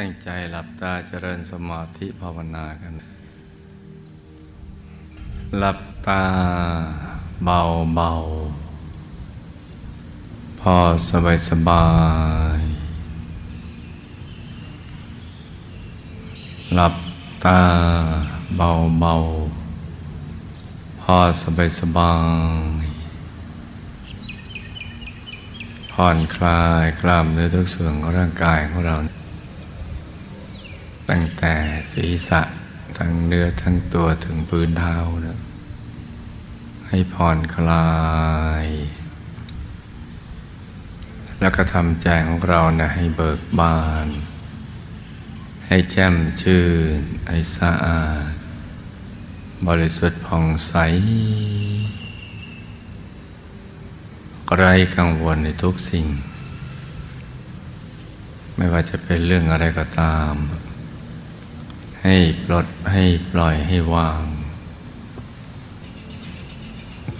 ตั้งใจหลับตาเจริญสมาธิภาวนากัน หลับตาเบาเบาพอสบายสบาย หลับตาเบาเบาพอสบายสบายผ่อนคลายกล้ามเนื้อทุกส่วนของร่างกายของเรา ศีรษะ ทั้งเนื้อทั้งตัวถึงพื้นเท้านะให้ผ่อนคลาย แล้วก็ทำใจของเรานะให้เบิกบาน ให้แจ่มชื่น ให้สะอาด บริสุทธิ์ผ่องใสไรกังวลในทุกสิ่ง ไม่ว่าจะเป็นเรื่องอะไรก็ตาม ให้ปลดให้ปล่อยให้วาง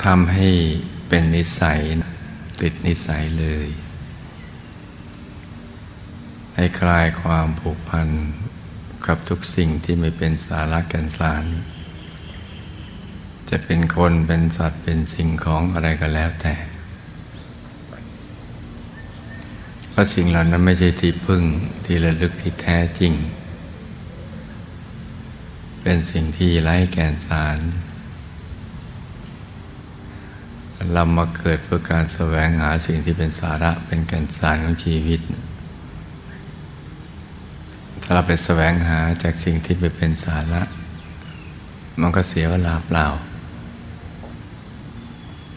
ทำให้เป็นนิสัยติดนิสัยเลย ให้คลายความผูกพันกับทุกสิ่งที่ไม่เป็นสาระกันสาร จะเป็นคนเป็นสัตว์เป็นสิ่งของอะไรก็แล้วแต่เพราะสิ่งเหล่านั้นไม่ใช่ที่พึ่งที่ระลึกที่แท้จริง เป็นสิ่งที่ไร้แก่นสาร เรามาเกิดเพื่อการแสวงหาสิ่งที่เป็นสาระเป็นแก่นสารของชีวิต ถ้าเราไปแสวงหาจากสิ่งที่ไม่เป็นสาระ มันก็เสียเวลาเปล่า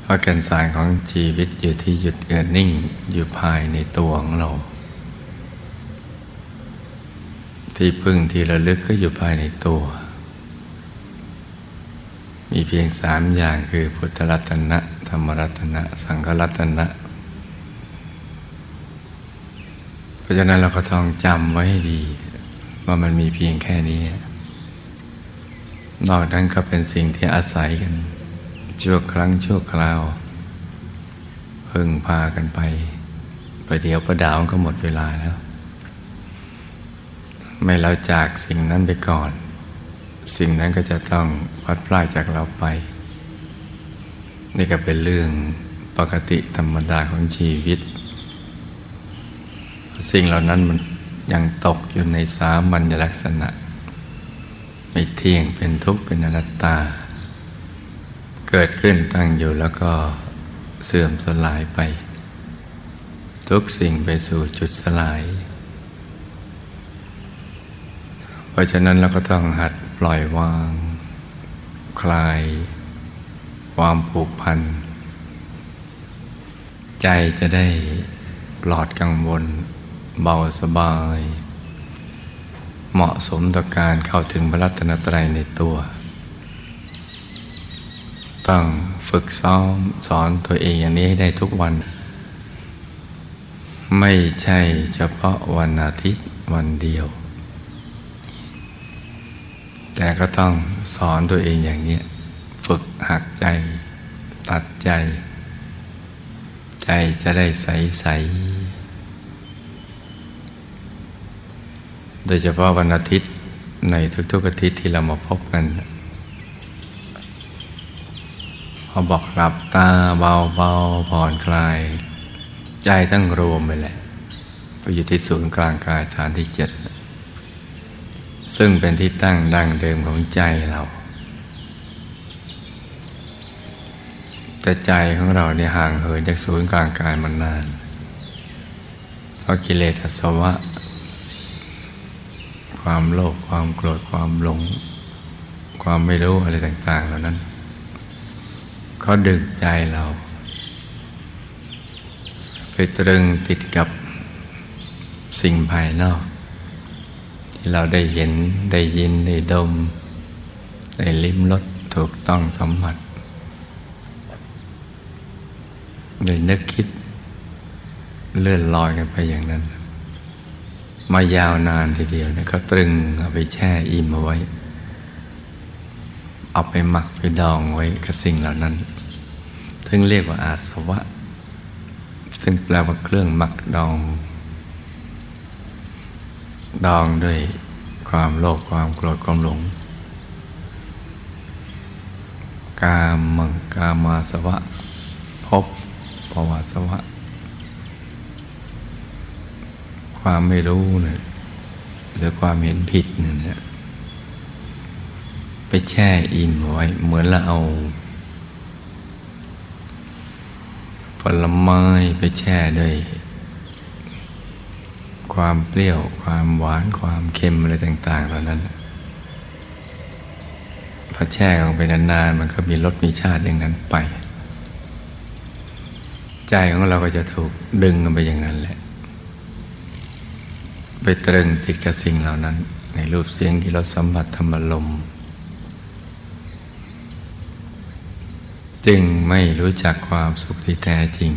เพราะแก่นสารของชีวิตอยู่ที่หยุดเกิดนิ่งอยู่ภายในตัวของเราที่พึ่งที่ระลึกก็อยู่ภายในตัว มีเพียงสามอย่างคือพุทธรัตนะ ธรรมรัตนะ สังฆรัตนะ เพราะฉะนั้นเราก็ต้องจำไว้ให้ดี ว่ามันมีเพียงแค่นี้ นอกนั้นก็เป็นสิ่งที่อาศัยกันชั่วครั้งชั่วคราว พึ่งพากันไปไปเดี๋ยวประดาวก็หมดเวลาแล้ว ไม่เราจากสิ่งนั้นไปก่อน สิ่งนั้นก็จะต้องพัดพลาดจากเราไป นี่ก็เป็นเรื่องปกติธรรมดาของชีวิต สิ่งเหล่านั้นมันยังตกอยู่ในสามัญลักษณะ ไม่เที่ยงเป็นทุกข์เป็นอนัตตา เกิดขึ้นตั้งอยู่แล้วก็เสื่อมสลายไป ทุกสิ่งไปสู่จุดสลาย เพราะฉะนั้นเราก็ต้องหัด ปล่อยวาง คลาย ความผูกพัน ใจจะได้ปลอดกังวล เบาสบาย เหมาะสมต่อการเข้าถึงพระรัตนตรัยในตัว ต้องฝึกซ้อมสอนตัวเองอย่างนี้ให้ได้ทุกวัน ไม่ใช่เฉพาะวันอาทิตย์วันเดียว แต่ก็ต้องสอนตัวเองอย่างนี้ ฝึกหักใจ ตัดใจ ใจจะได้ใสใสโดยเฉพาะวันอาทิตย์ในทุกๆอาทิตย์ที่เรามาพบกัน พอบอกหลับตาเบาๆผ่อนคลาย ใจตั้งรวมไปแหละไปอยู่ที่ศูนย์กลางกายฐานที่เจ็ด ซึ่งเป็นที่ตั้งดั้งเดิมของใจเรา แต่ใจของเราเนี่ยห่างเหินจากศูนย์กลางกายมานานเพราะกิเลสสวะ ความโลภความโกรธความหลง ความไม่รู้อะไรต่าง ๆ เหล่านั้นเขาดึงใจเรา ไปตรึงติดกับสิ่งภายนอก ที่เราได้เห็นได้ยินได้ดม ได้ลิ้มรสถูกต้องสมผัสได้นึกคิดเลื่อนลอยกันไปอย่างนั้น มายาวนานทีเดียวนะก็ตรึงเอาไปแช่อิ่มเอาไว้ เอาไปหมักไปดองไว้กับสิ่งเหล่านั้นถึงเรียกว่าอาสวะ ซึ่งแปลว่าเครื่องหมักดอง ดองด้วยความโลภความโกรธความหลง กามมังกามาสวะพบภวาสวะ ความไม่รู้เนี่ยหรือความเห็นผิดเนี่ยไปแช่อินไว้ เหมือนเราเอา ผลไม้ไปแช่ด้วย ความเปรี้ยว ความหวาน ความเค็มอะไรต่าง ๆ เหล่านั้นพอแช่ลงไปนานๆมันก็มีรสมีชาติอย่างนั้นไป ใจของเราก็จะถูกดึงกันไปอย่างนั้นแหละ ไปตรึงติดกับสิ่งเหล่านั้น ในรูปเสียงที่เราสัมผัสธรรมลมจึงไม่รู้จักความสุขที่แท้จริง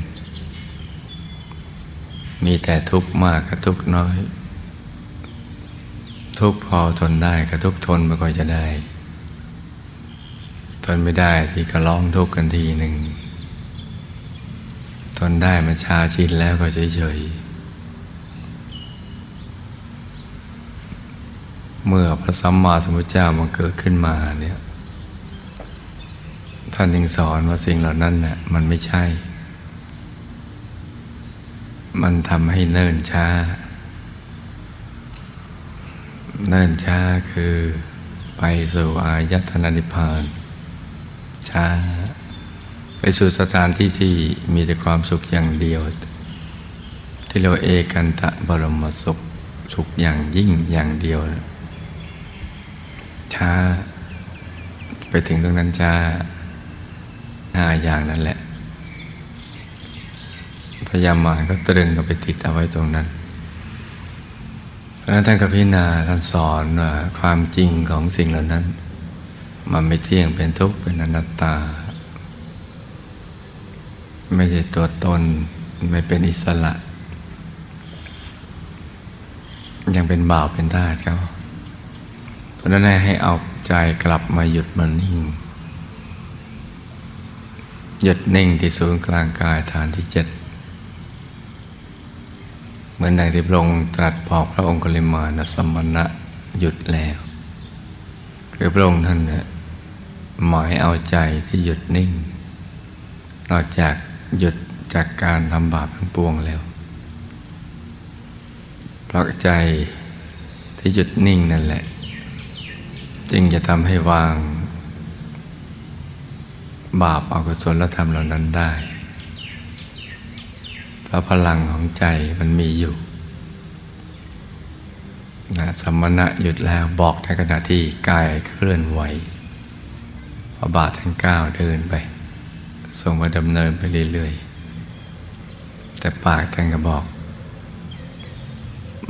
มีแต่ทุกข์มากกับทุกข์น้อย ทุกข์พอทนได้กับทุกข์ทนไม่ค่อยจะได้ ทนไม่ได้ที่ก็ร้องทุกข์กันทีหนึ่ง ทนได้มาชาชินแล้วก็เฉยๆ เมื่อพระสัมมาสัมพุทธเจ้ามันเกิดขึ้นมาเนี่ย ท่านยังสอนว่าสิ่งเหล่านั้นน่ะมันไม่ใช่ มันทำให้เนิ่นช้า เนิ่นช้าคือไปสู่อายตนะนิพพาน ช้า ไปสู่สถานที่ที่มีแต่ความสุขอย่างเดียว ที่เราเอกันตะบรมสุขสุขอย่างยิ่งอย่างเดียว ช้า ไปถึงตรงนั้นช้าห้าอย่างนั่นแหละ พยายามมาก็ตรึงเราไปติดเอาไว้ตรงนั้นเพราะนั้นท่านกพิณาท่านสอนว่าความจริงของสิ่งเหล่านั้น มันไม่เที่ยงเป็นทุกข์เป็นอนัตตา ไม่ใช่ตัวตนไม่เป็นอิสระ ยังเป็นบ่าวเป็นทาสเขาเพราะนั้นให้เอาใจกลับมาหยุดมันนิ่งหยุดนิ่งที่ศูนย์กลางกายฐานที่เจ็ด มือนดังที่พระองค์ตรัสบอกพระองค์กลิมานสมณะหยุดแล้ว คือพระองค์ท่านเนี่ยหมายเอาใจที่หยุดนิ่ง นอกจากหยุดจากการทำบาปทั้งปวงแล้วเพราะใจที่หยุดนิ่งนั่นแหละ จึงจะทำให้วาง บาปอกุศลธรรมเหล่านั้นได้ ราะพลังของใจมันมีอยู่นะสมณะหยุดแล้วบอกในขณะที่กายเคลื่อนไหวพระบาททั้งก้าวเดินไปส่งมาดำเนินไปเรื่อยๆ แต่ปากท่านก็บอก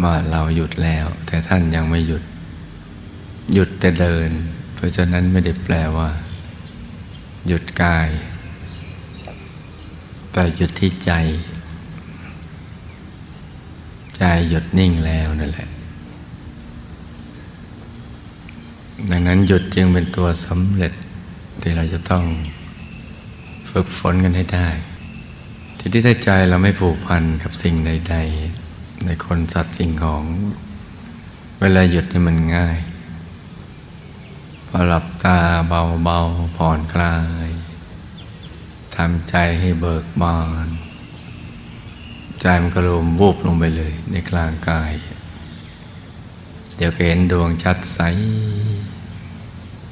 ว่าเราหยุดแล้ว แต่ท่านยังไม่หยุด หยุดแต่เดิน เพราะฉะนั้นไม่ได้แปลว่า หยุดกาย แต่หยุดที่ใจ ใจหยุดนิ่งแล้วนั่นแหละ ดังนั้นหยุดจึงเป็นตัวสำเร็จที่เราจะต้องฝึกฝนกันให้ได้ ที่ที่ใจเราไม่ผูกพันกับสิ่งใด ๆ ในคนสัตว์สิ่งของ เวลาหยุดนี่มันง่ายพอหลับตาเบาๆผ่อนคลายทำใจให้เบิกบาน ใจมันก็รวมวูบลงไปเลยในกลางกาย เดี๋ยวเห็นดวงชัดใส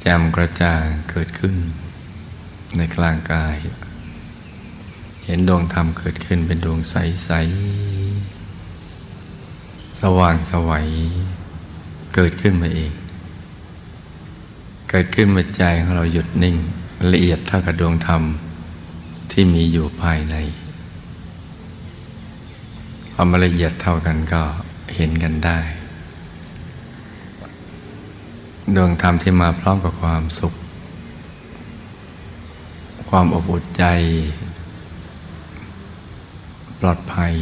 แจ่มกระจ่างเกิดขึ้น ในกลางกาย เห็นดวงธรรมเกิดขึ้นเป็นดวงใสใสสว่างสวัยเกิดขึ้นมาเอง เกิดขึ้นมื่อใจของเราหยุดนิ่งละเอียดเท่ากับดวงธรรมที่มีอยู่ภายใน พอมาละเอียดเท่ากันก็เห็นกันได้ ดวงธรรมที่มาพร้อมกับความสุข ความอบอุ่นใจ ปลอดภัย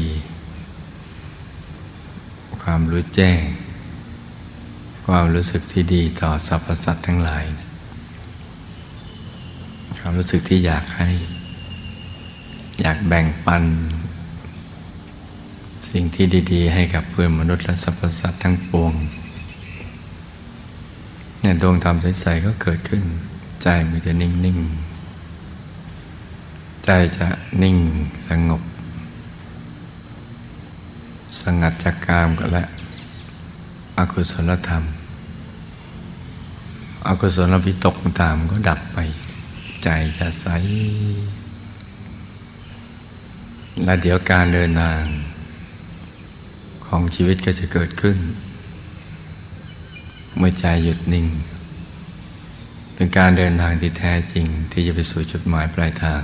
ความรู้แจ้ง ความรู้สึกที่ดีต่อสรรพสัตว์ทั้งหลาย ความรู้สึกที่อยากให้ อยากแบ่งปัน สิ่งที่ดีๆ ให้กับเพื่อนมนุษย์และสรรพสัตว์ทั้งปวงเนี่ยดวงธรรมใสๆก็เกิดขึ้น ใจมันจะนิ่งๆ ใจจะนิ่งสงบ สงัดจากกามก็และ อกุศลธรรม อกุศลวิตกตามก็ดับไป ใจจะใสและเดี๋ยวการเดินทาง ของชีวิตก็จะเกิดขึ้น เมื่อใจหยุดนิ่ง เป็นการเดินทางที่แท้จริงที่จะไปสู่จุดหมายปลายทาง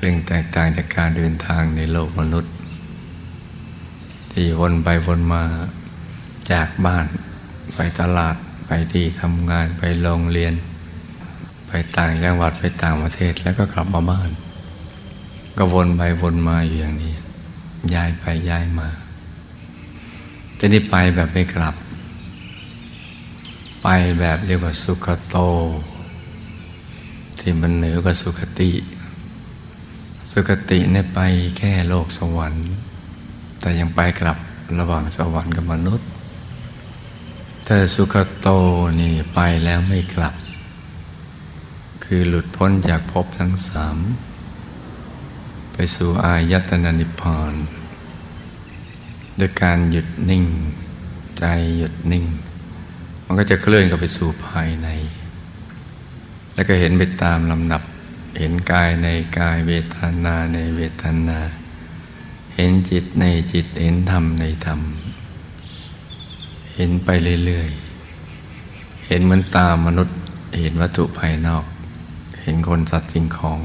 ซึ่งแตกต่างจากการเดินทางในโลกมนุษย์ ที่วนไปวนมาจากบ้านไปตลาดไปที่ทำงานไปโรงเรียน ไปต่างจังหวัดไปต่างประเทศแล้วก็กลับมาบ้าน ก็วนไปวนมาอยู่อย่างนี้ ย้ายไปย้ายมาแต่นี่ไปแบบไม่กลับ ไปแบบเรียกว่าสุขโต ที่มันเหนือกว่าสุขติ สุขติเนี่ยไปแค่โลกสวรรค์ แต่ยังไปกลับระหว่างสวรรค์กับมนุษย์ แต่สุขโตนี่ไปแล้วไม่กลับ คือหลุดพ้นจากภพทั้งสาม สู่อายตนะนิพพานโดยการหยุดนิ่ง ใจหยุดนิ่ง มันก็จะเคลื่อนกับไปสู่ภายใน แล้วก็เห็นไปตามลำดับ เห็นกายในกายเวทนาในเวทนา เห็นจิตในจิตเห็นธรรมในธรรม เห็นไปเรื่อยๆ เห็นเหมือนตามนุษย์ เห็นวัตถุภายนอก เห็นคนสัตว์สิ่งของ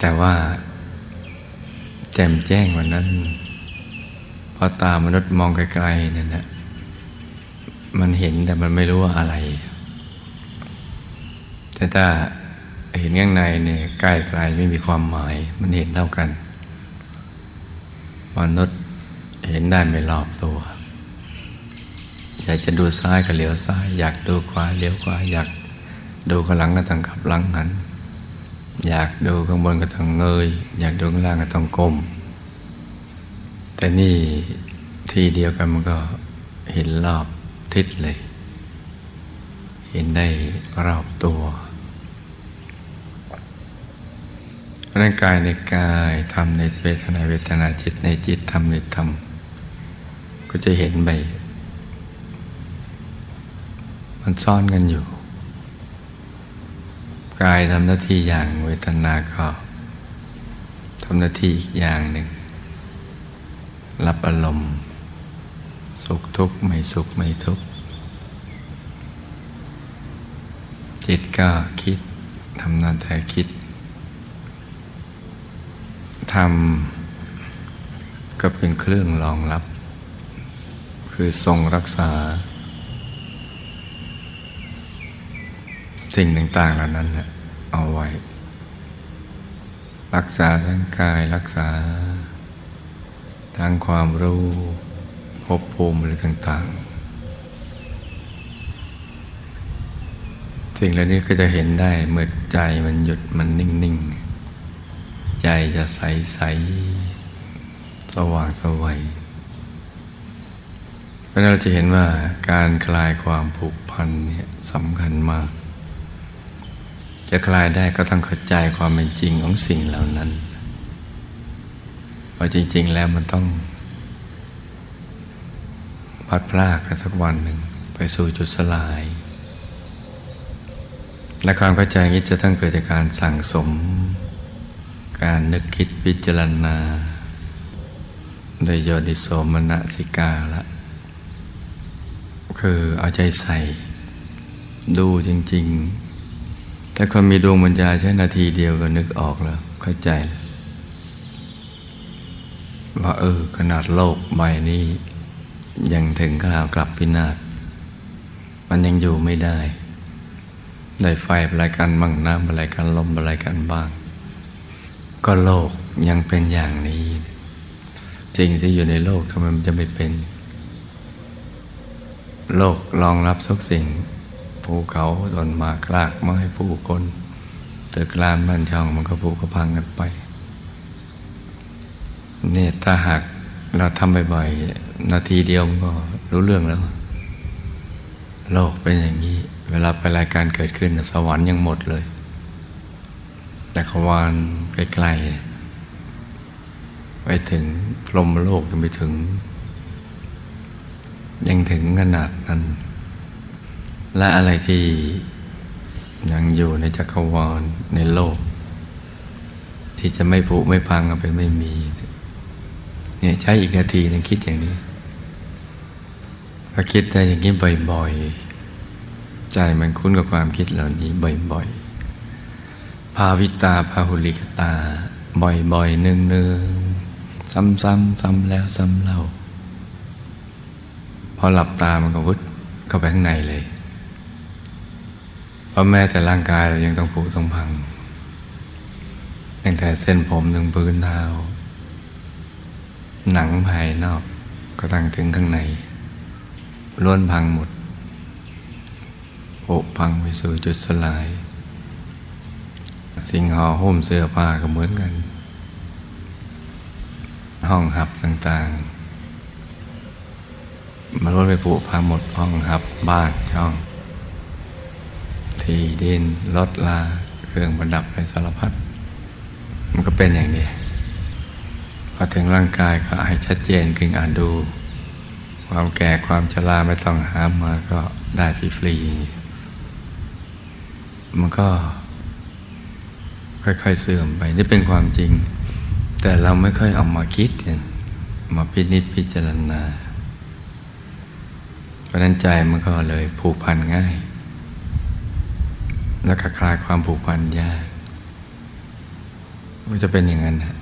แต่ว่า แจ่มแจ้งวันนั้นพอตามนุษย์มองไกลๆนั่นนะมันเห็นแต่มันไม่รู้ว่าอะไร แต่ถ้าเห็นข้างในเนี่ยใกล้ไกลไม่มีความหมาย มันเห็นเท่ากันมนุษย์เห็นได้ไม่รอบตัว อยากจะดูซ้ายก็เหลียวซ้าย อยากดูขวาเลี้ยวขวาอยากดูข้างหลังก็ต้องขับหลังหัน อยากดูข้างบนก็ต้องเงย อยากดูข้างล่างก็ต้องก้ม แต่นี่ทีเดียวกันมันก็เห็นรอบทิศเลย เห็นได้รอบตัวร่างกายในกายทำในเวทนาเวทนาจิตในจิตทำในธรรม ก็จะเห็นไปมันซ่อนกันอยู่ กายทำหน้าที่อย่างเวทนาก็ทำหน้าที่อีกอย่างหนึ่ง รับอารมณ์สุขทุกข์ไม่สุขไม่ทุกข์จิตก็คิดทำหน้าแต่คิดทำก็เป็นเครื่องรองรับ คือทรงรักษา สิ่งต่าง ๆ เหล่านั้นเอาไว้ รักษาทั้งกายรักษา ทั้งความรู้ภพภูมิอะไรต่าง ๆ สิ่งเหล่านี้ก็จะเห็นได้เมื่อใจมันหยุดมันนิ่ง ๆ ใจจะใสใสสว่างสวัยเพราะเราจะเห็นว่าการคลายความผูกพันเนี่ยสำคัญมาก จะคลายได้ก็ต้องเข้าใจความเป็นจริงของสิ่งเหล่านั้นว่าจริง ๆ แล้วมันต้องพัดพลากกันสักวันหนึ่งไปสู่จุดสลาย และความเข้าใจนี้จะต้องเกิดจากการสั่งสม การนึกคิดพิจารณาโดยโยนิโสมนสิกาละ คือเอาใจใส่ ดูจริง ๆ ถ้าคนมีดวงปัญญาใช้นาทีเดียวก็นึกออกแล้ว เข้าใจ ว่าเออ ขนาดโลกใบนี้ ยังถึงข่าวกลับพินาศมันยังอยู่ไม่ได้ ได้ไฟอะไรกันบ้างน้ำอะไรกันลมอะไรกันบ้าง ก็โลกยังเป็นอย่างนี้จริงที่อยู่ในโลกทำไมมันจะไม่เป็น โลกรองรับทุกสิ่ง ภูเขาต้นมากลากไม้ผู้คนตึกรามบ้านช่องมันก็ผุก็พังกันไปเนี่ยถ้าหากเราทำบ่อยๆนาทีเดียวก็รู้เรื่องแล้ว โลกเป็นอย่างนี้ เวลาไปรายการเกิดขึ้น สวรรค์ยังหมดเลย แต่ขวานใกล้ๆไปถึงพรมโลกยังไปถึง ยังถึงขนาดนั้น และอะไรที่ยังอยู่ในจักรวาลในโลก ที่จะไม่ผุไม่พังไปไม่มีเนี่ยใช้อีกนาทีนึงคิดอย่างนี้พอคิดได้อย่างนี้บ่อยๆ ใจมันคุ้นกับความคิดเหล่านี้บ่อยๆ ภาวิตาภาหุลิกตา บ่อยๆเนืองๆ ซ้ำๆซ้ำแล้วซ้ำเล่า พอหลับตามันก็วุดเข้าไปข้างในเลย ราะแม้แต่ร่างกายเรายังต้องผุต้องพัง ตั้งแต่เส้นผมถึงพื้นเท้า หนังภายนอกก็ตั้งถึงข้างในล้วนพังหมดโผพังไปสู่จุดสลาย สิ่งห่อหุ้มเสื้อผ้าก็เหมือนกัน ห้องหับต่างๆมันล้วนไปผุพังหมดห้องหับบ้านช่อง ที่ดินรถลา เครื่องประดับในสารพัดมันก็เป็นอย่างนี้พอถึงร่างกายก็ให้ชัดเจนขึ้นอ่านดู ความแก่ความชราไม่ต้องหามาก็ได้ฟรีๆมันก็ค่อยๆเสื่อมไปนี่เป็นความจริง แต่เราไม่ค่อยเอามาคิดมาพินิจพิจารณา เพราะนั้นใจมันก็เลยผูกพันง่าย แล้วก็คลายความผูกพันยากก็จะเป็นอย่างนั้นนะ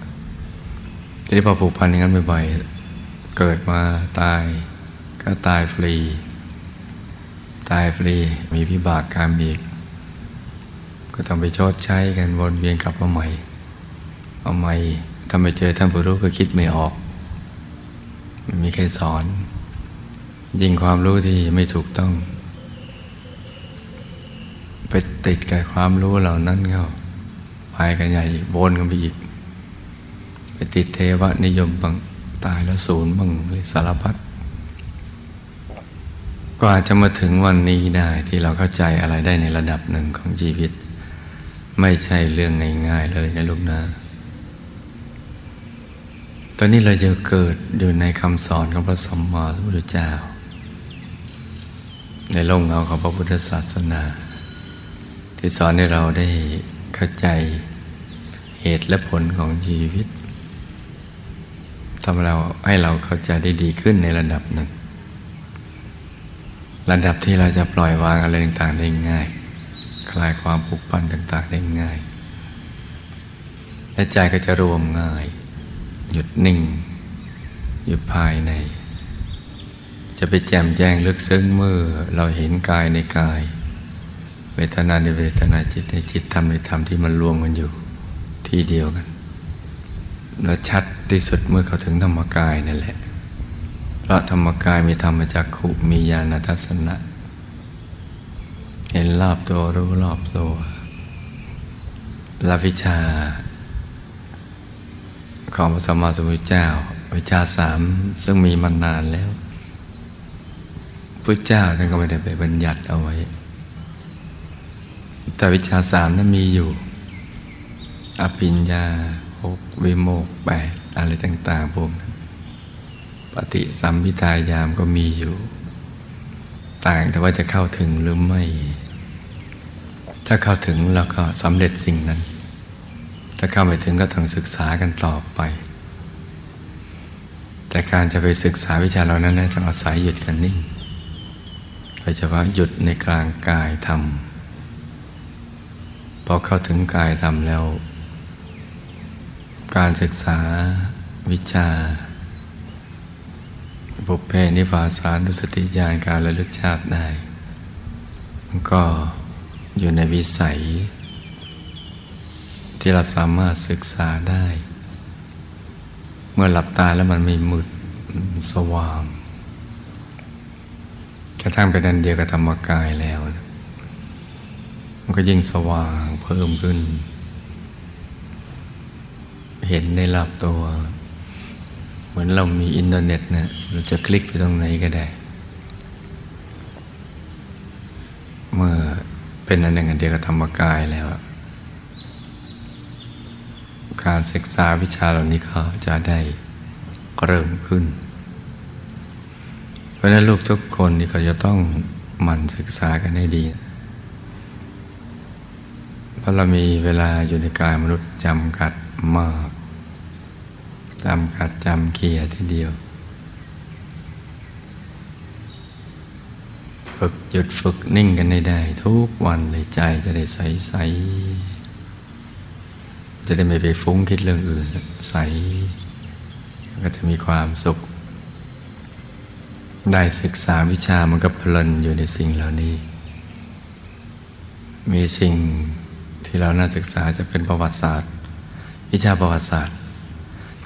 ทีนี้พอผูกพันอย่างนั้นบ่อยๆเกิดมาตายก็ตายฟรี ตายฟรีมีพิบากกรรมอีก ก็ต้องไปชดใช้กันวนเวียนกลับมาใหม่เอาใหม่ถ้าไม่เจอท่านผู้รู้ก็คิดไม่ออกมันมีใครสอน ยิ่งความรู้ที่ไม่ถูกต้อง ไปติดกับความรู้เหล่านั้นเขาไปกันใหญ่อีกวนกันไปอีก ไปติดเทวนิยมบางตายแล้วศูนย์บางสารพัดกว่าจะมาถึงวันนี้ได้ที่เราเข้าใจอะไรได้ในระดับหนึ่งของชีวิต ไม่ใช่เรื่องง่ายๆเลยนะลูกนะ ตอนนี้เราจะเกิดอยู่ในคำสอนของพระสมมาสัมพุทธเจ้า ในโลกเงาของพระพุทธศาสนา ที่สอนให้เราได้เข้าใจเหตุและผลของชีวิตทำเราให้เราเข้าใจได้ดีขึ้นในระดับหนึ่ง ระดับที่เราจะปล่อยวางอะไรต่างๆได้ง่าย คลายความผูกพันต่างๆได้ง่าย และใจก็จะรวมง่าย หยุดนิ่ง หยุดภายใน จะไปแจ่มแจ้งลึกซึ้งเมื่อเราเห็นกายในกาย เวทนาในเวทนาจิตในจิตธรรมในธรรมที่มันรวมกันอยู่ที่เดียวกันและชัดที่สุดเมื่อเขาถึงธรรมกายนั่นแหละเพราะธรรมกายมีธรรมจักขุมีญาณทัศนะ เห็นรอบตัวรู้รอบตัวลาวิชา ของพระสัมมาสัมพุทธเจ้า วิชาสามซึ่งมีมานานแล้วพระเจ้าท่านก็ไม่ได้ไปบัญญัติเอาไว้ แต่วิชาสามนั้นมีอยู่ อภิญญาหกวิโมกแปดอะไรต่างๆพวกนั้นปฏิสัมพิทายามก็มีอยู่ ต่างแต่ว่าจะเข้าถึงหรือไม่ ถ้าเข้าถึงเราก็สำเร็จสิ่งนั้น ถ้าเข้าไม่ถึงก็ต้องศึกษากันต่อไป แต่การจะไปศึกษาวิชาเหล่านั้นต้องอาศัยหยุดกันนิ่งโดยเฉพาะหยุดในกลางกายธรร พอเข้าถึงกายธรรมแล้ว การศึกษาวิชาบุพเพนิวาสานุสติญาณการระลึกชาติได้ มันก็อยู่ในวิสัย ที่เราสามารถศึกษาได้ เมื่อหลับตาแล้วมันไม่มืดสว่างกระทั่งเป็นอันเดียวกับธรรมกายแล้ว มันก็ยิ่งสว่างเพิ่มขึ้น เห็นในรอบตัว เหมือนเรามีอินเทอร์เน็ตนะเราจะคลิกไปตรงไหนก็ได้ เมื่อเป็นอันหนึ่งอันเดียวกับธรรมกายแล้วการศึกษาวิชาเหล่านี้ก็จะได้เริ่มขึ้น เพราะนั้นลูกทุกคนนี่ก็จะต้องหมั่นศึกษากันให้ดี เพราะเรามีเวลาอยู่ในกายมนุษย์จำกัดมากจำกัดจำเคียทีเดียว ฝึกหยุดฝึกนิ่งกันได้ได้ ทุกวันเลยใจจะได้ใสใสจะได้ไม่ไปฟุ้งคิดเรื่องอื่นใส ก็จะมีความสุข ได้ศึกษาวิชามันก็เพลินอยู่ในสิ่งเหล่านี้ มีสิ่ง ที่เราน่าศึกษาจะเป็นประวัติศาสตร์ วิชาประวัติศาสตร์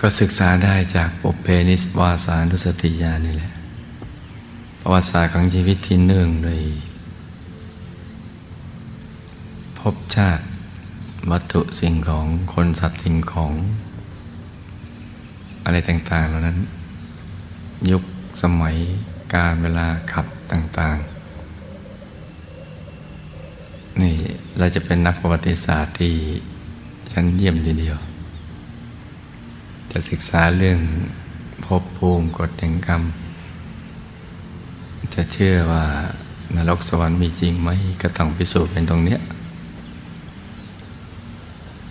ก็ศึกษาได้จากปุเพนิสวาสานุสติญาณนี่แหละ ประวัติศาสตร์ของชีวิตที่เนื่องโดยพบชาติวัตถุสิ่งของคนสัตว์สิ่งของ อะไรต่าง ๆ เหล่านั้น ยุคสมัยการเวลาขับต่าง ๆ นี่เราจะเป็นนักประวัติศาสตร์ที่ชั้นเยี่ยมทีเดียว จะศึกษาเรื่องภพภูมิกฎแห่งกรรม จะเชื่อว่านรกสวรรค์มีจริงไหมก็ต้องพิสูจน์เป็นตรงเนี้ย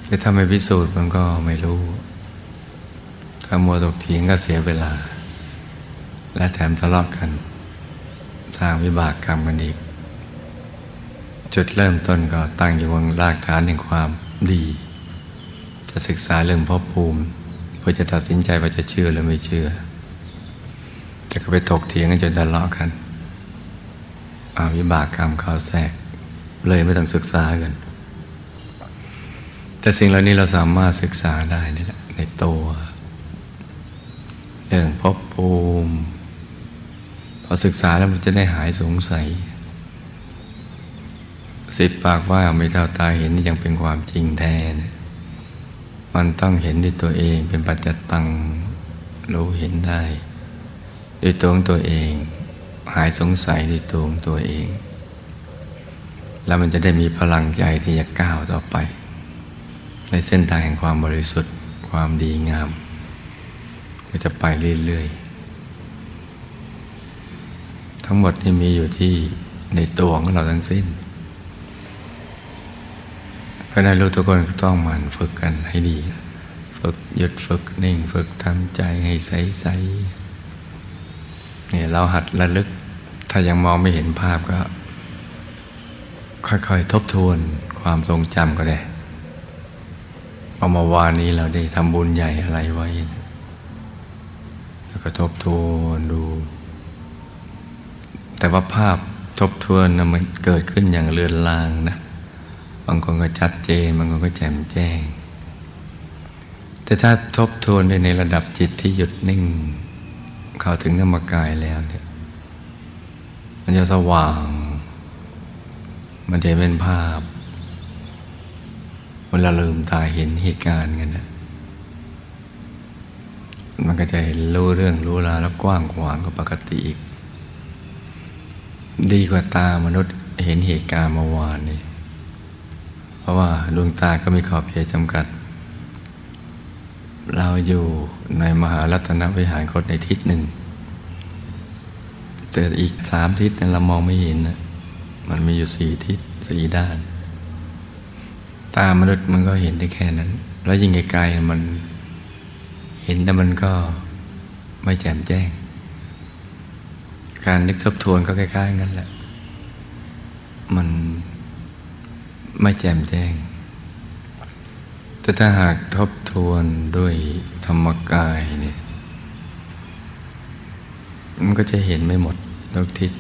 แต่ถ้าไม่พิสูจน์มันก็ไม่รู้ถ้ามัวตกเถียงก็เสียเวลา และแถมทะเลาะกัน สร้างวิบากกรรมกันอีก จุดเริ่มต้นก็ตั้งอยู่บนรากฐานแห่งความดี จะศึกษาเรื่องภพภูมิ เพื่อจะตัดสินใจว่าจะเชื่อหรือไม่เชื่อจะก็ไปถกเถียงกันจนทะเลาะกันอาวิบากกรรมเขาแทรก เลยไม่ต้องศึกษากัน แต่สิ่งเหล่านี้เราสามารถศึกษาได้นี่แหละในตัวเรื่องภพภูมิ พอศึกษาแล้วมันจะได้หายสงสัย สิบปากว่าไม่เท่าตาเห็นนี่ยังเป็นความจริงแท้เนี่ยมันต้องเห็นด้วยตัวเองเป็นปัจจตังรู้เห็นได้ ด้วยตัวของตัวเอง หายสงสัยด้วยตัวของตัวเอง แล้วมันจะได้มีพลังใจที่จะก้าวต่อไป ในเส้นทางแห่งความบริสุทธิ์ความดีงาม ก็จะไปเรื่อยๆ ทั้งหมดที่มีอยู่ที่ในตัวของเราทั้งสิ้น ราะนั้นรู้ทุกคนต้องหมั่นฝึกกันให้ดี ฝึกหยุดฝึกนิ่ง ฝึกทำใจให้ใสๆเนี่ยเราหัดระลึก ถ้ายังมองไม่เห็นภาพก็ ค่อยๆ ทบทวนความทรงจำก็ได้ เอามาวานนี้เราได้ทำบุญใหญ่อะไรไว้ แล้วก็ทบทวนดู แต่ว่าภาพทบทวนนะมันเกิดขึ้นอย่างเลือนลางนะ บางคนก็ชัดเจนบางคนก็แจ่มแจ้ง แต่ถ้าทบทวนในระดับจิตที่หยุดนิ่ง เข้าถึงธรรมกายแล้วเนี่ยมันจะสว่าง มันจะเป็นภาพ เวลาลืมตาเห็นเหตุการณ์กันนะมันก็จะเห็นรู้เรื่องรู้ราวแล้วกว้างขวางกว่าปกติอีก ดีกว่าตามนุษย์เห็นเหตุการณ์เมื่อวานนี่ ราะว่าดวงตาก็มีขอบเขตจำกัด เราอยู่ในมหารัตนวิหารคตในทิศหนึ่ง แต่อีกสามทิศนั้นเรามองไม่เห็นนะมันมีอยู่สี่ทิศสี่ด้าน ตามนุษย์มันก็เห็นได้แค่นั้น แล้วยิ่งไกลๆมันเห็นแต่มันก็ไม่แจ่มแจ้ง การนึกทบทวนก็คล้ายๆงั้นแหละ มัน ไม่แจ่มแจ้ง แต่ถ้าหากทบทวนด้วยธรรมกายเนี่ยมันก็จะเห็นไม่หมดทุกทิศ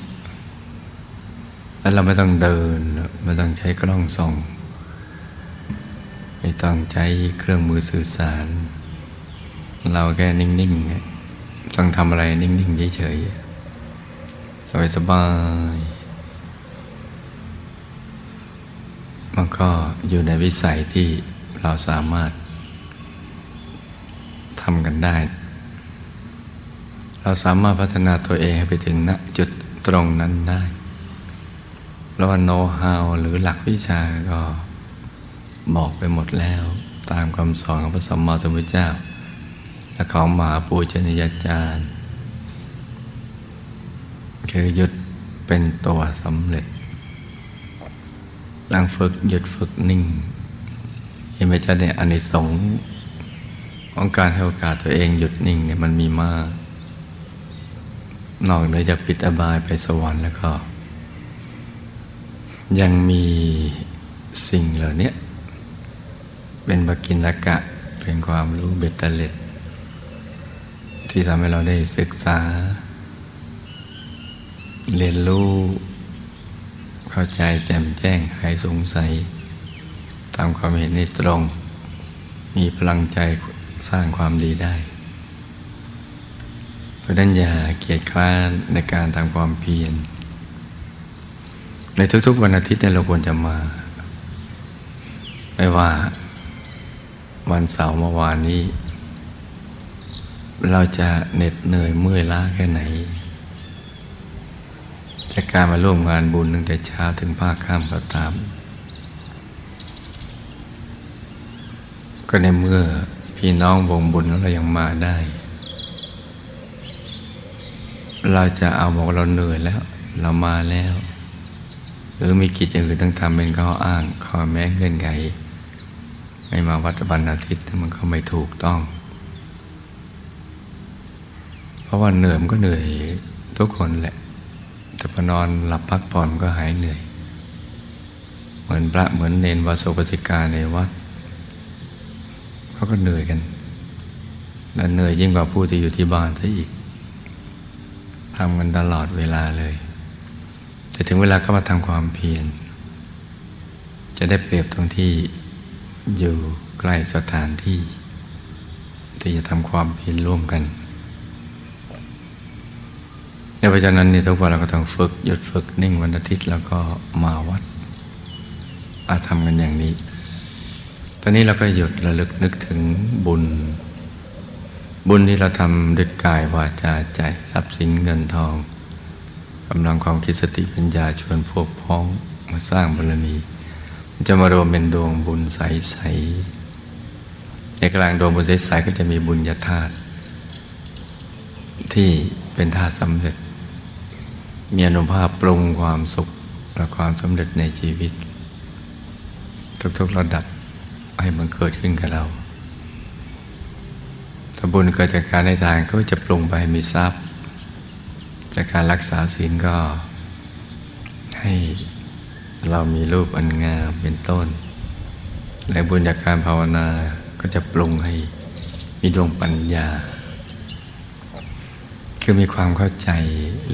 แล้วเราไม่ต้องเดิน ไม่ต้องใช้กล้องส่อง ไม่ต้องใช้เครื่องมือสื่อสาร เราแค่นิ่งๆต้องทำอะไรนิ่งๆเฉยๆสบายๆ มันก็อยู่ในวิสัยที่เราสามารถทำกันได้ เราสามารถพัฒนาตัวเองให้ไปถึงณจุดตรงนั้นได้เพระว่าโน้ตฮาวหรือหลักวิชาก็บอกไปหมดแล้วตามคำสอนของพระสัมมาสัมพุทธเจ้า และของมหาปูชนียาจารย์ คือหยุดเป็นตัวสำเร็จ ตั้งฝึกหยุดฝึกนิ่งเห็นไหมจ๊ะเนี่ยอันนี้สงของการให้โอกาสตัวเองหยุดนิ่งเนี่ยมันมีมาก นอกเหนือจากปิดอบายไปสวรรค์แล้วก็ ยังมีสิ่งเหล่านี้เป็นบกินละกะเป็นความรู้เบ็ดเตล็ด ที่ทำให้เราได้ศึกษา เรียนรู้ เข้าใจแจ่มแจ้งหายสงสัย ตามความเห็นในตรง มีพลังใจสร้างความดีได้ เพราะนั้นอย่าเกียจคร้านในการทำความเพียรในทุกๆวันอาทิตย์เนี่ยเราควรจะมา ไม่ว่าวันเสาร์เมื่อวานนี้ เราจะเหน็ดเหนื่อยเมื่อยล้าแค่ไหน จากการมาร่วมงานบุญตั้งแต่เช้าถึงภาคค่ำก็ตาม ก็ในเมื่อพี่น้องวงบุญของเรายังมาได้ เราจะเอาบอกเราเหนื่อยแล้ว เรามาแล้ว หรือมีกิจอย่างอื่นต้องทำเป็นข้ออ้างข้อแม้เงื่อนไขไม่มาวัดบันอาทิตย์มันก็ไม่ถูกต้อง เพราะว่าเหนื่อยมันก็เหนื่อยทุกคนแหละ แต่พอนอนหลับพักผ่อนก็หายเหนื่อย เหมือนพระเหมือนเนนวาสุปสิกาในวัดเขาก็เหนื่อยกัน และเหนื่อยยิ่งกว่าผู้ที่อยู่ที่บ้านซะอีกทำกันตลอดเวลาเลย แต่ถึงเวลาเข้ามาทำความเพียรจะได้เปรียบตรงที่อยู่ใกล้สถานที่ ที่จะทำความเพียรร่วมกัน เพราะฉะนั้นเนี่ยทุกวันเราก็ต้องฝึกหยุดฝึกนิ่งวันอาทิตย์แล้วก็มาวัดอาทำกันอย่างนี้ ตอนนี้เราก็หยุดระลึกนึกถึงบุญ บุญที่เราทำด้วยกายวาจาใจทรัพย์สินเงินทองกำลังความคิดสติปัญญาชวนพวกพ้องมาสร้างบารมีจะมารวมเป็นดวงบุญใสๆในกลางดวงบุญใสๆก็จะมีบุญญาธาตุที่เป็นธาตุสำเร็จ มีอนุภาพปรุงความสุขและความสำเร็จในชีวิต ทุกๆระดับให้มันเกิดขึ้นกับเราถ้าบุญเกิดจากการให้ทานก็จะปรุงไปมีทรัพย์ จากการรักษาศีลก็ให้เรามีรูปอันงามเป็นต้น และบุญจากการภาวนาก็จะปรุงให้มีดวงปัญญา คือมีความเข้าใจ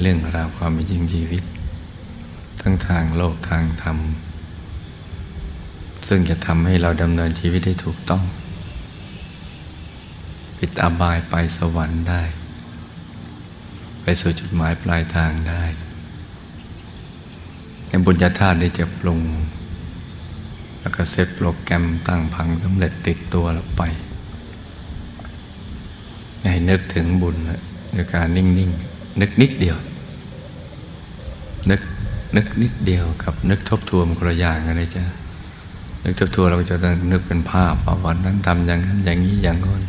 เรื่องราวความเป็นจริงชีวิต ทั้งทางโลกทางธรรม ซึ่งจะทำให้เราดำเนินชีวิตได้ถูกต้อง ปิดอบายไปสวรรค์ได้ ไปสู่จุดหมายปลายทางได้ในบุญญาธาตุได้จะปรุง แล้วก็เซตโปรแกรมตั้งพังสำเร็จติดตัวเราไป ให้นึกถึงบุญ ในการนิ่งๆนนึกนิดเดียว นึกนึกนิดเดียวกับนึกทบทวนคนละอย่างกันเลยจ้ะนึกทบทวนเราจะต้องนึกเป็นภาพว่าวันนั้นทำอย่างนั้นอย่างนี้อย่างนั้น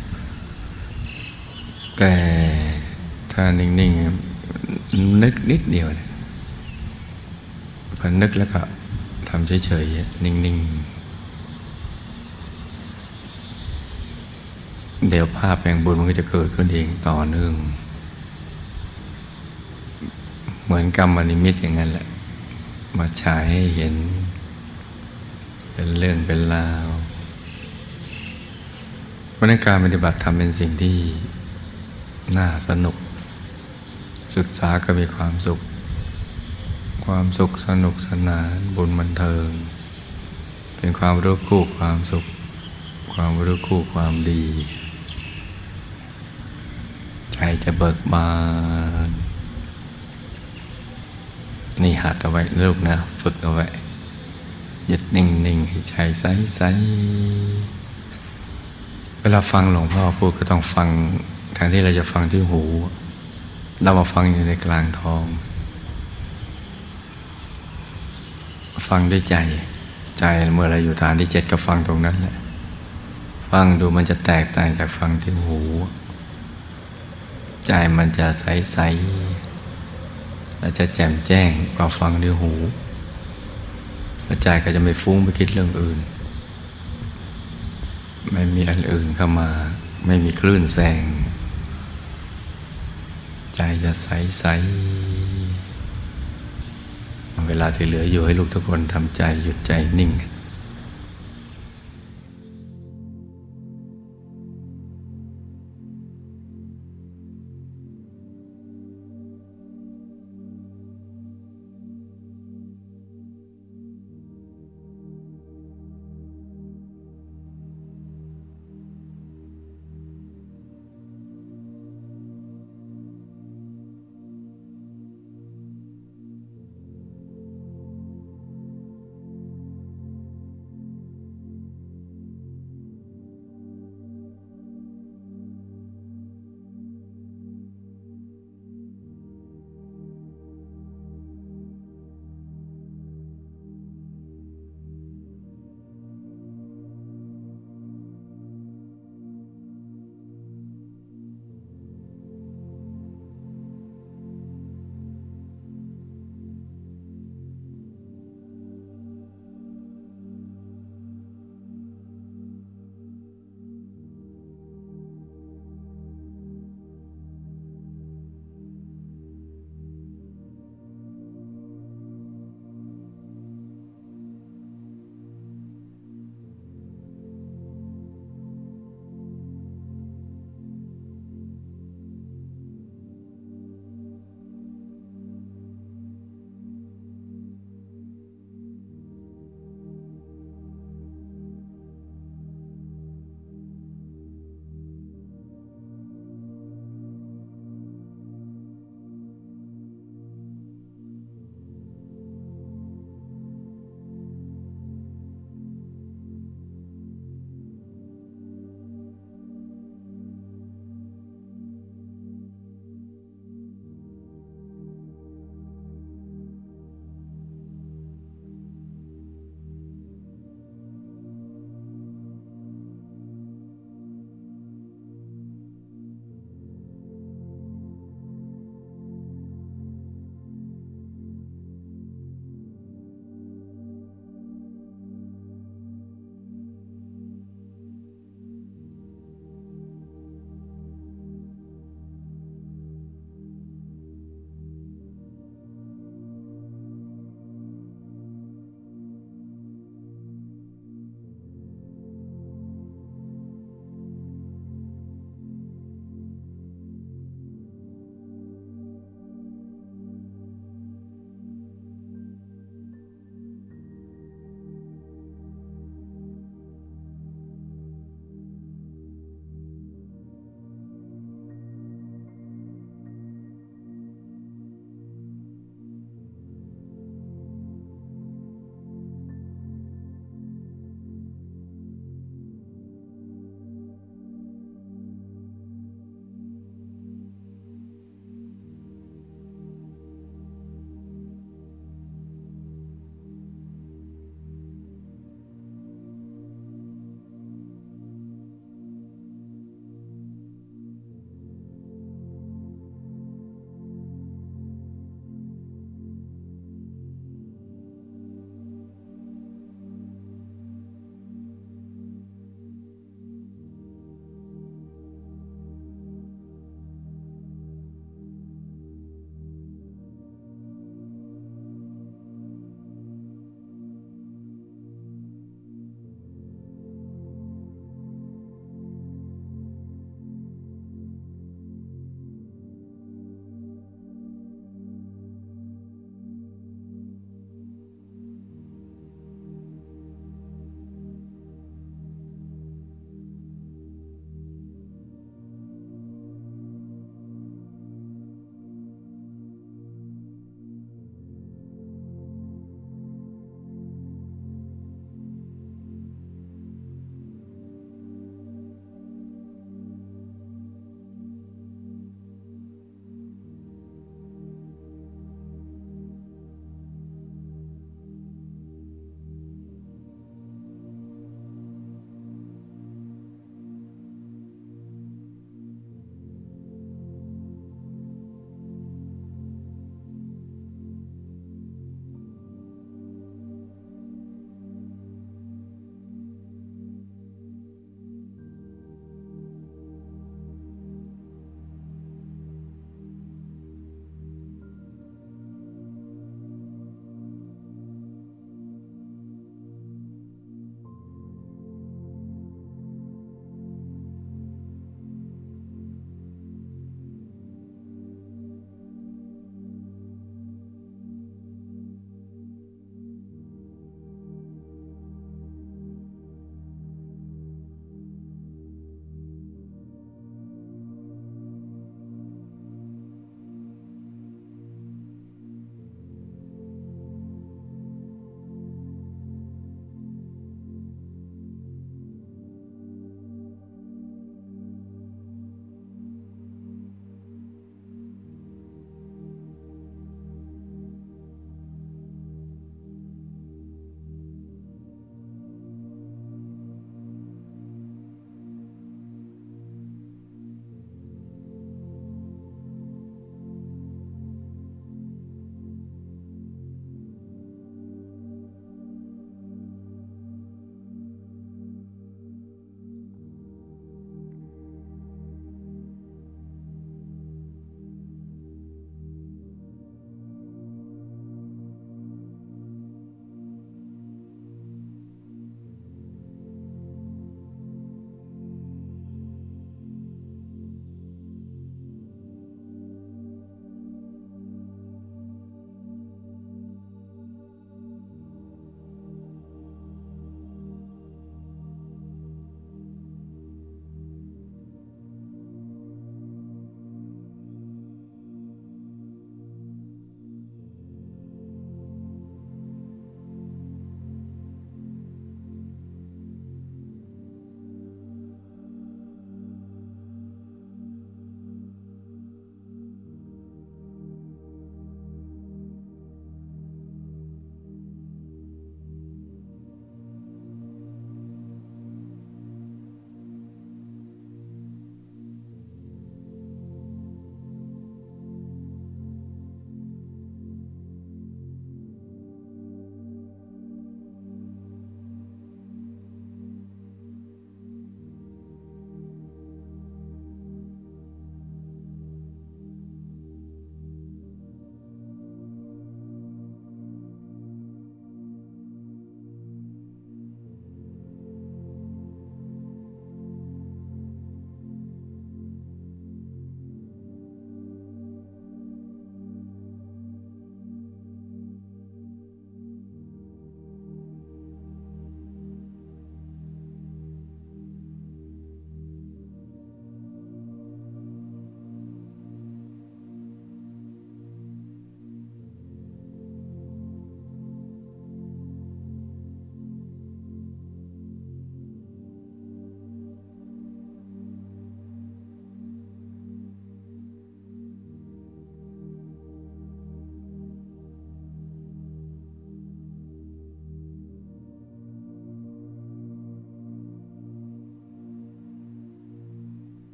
แต่ถ้านิ่งๆนึกนิดเดียวพอนึกแล้วก็ทำเฉยๆนิ่งๆเดี๋ยวภาพแห่งบุญมันก็จะเกิดขึ้นเองต่อเนื่อง เหมือนกรรมนิมิตอย่างนั้นแหละ มาฉายให้เห็น เป็นเรื่องเป็นราวเพราะนั้นการปฏิบัติธรรมเป็นสิ่งที่น่าสนุก ศึกษาก็มีความสุข ความสุขสนุกสนานบุญบันเทิง เป็นความรู้คู่ความสุข ความรู้คู่ความดี ใจจะเบิกบาน นี่หัดเอาไว้ลูกนะฝึกเอาไว้หยึดนิ่งๆให้ใจใสๆเวลาฟังหลวงพ่อพูดก็ต้องฟังแทางที่เราจะฟังที่หู เรามาฟังอยู่ในกลางท้อง ฟังด้วยใจ ใจเมื่อเราอยู่ฐานที่เจ็ดก็ฟังตรงนั้นแหละฟังดูมันจะแตกต่างจากฟังที่หู ใจมันจะใสๆ และจะแจ่มแจ้งกว่าฟังด้วยหูใจก็จะไม่ฟุ้งไปคิดเรื่องอื่น ไม่มีอันอื่นเข้ามา ไม่มีคลื่นแสง ใจจะใสๆเวลาที่เหลืออยู่ให้ลูกทุกคนทำใจหยุดใจนิ่ง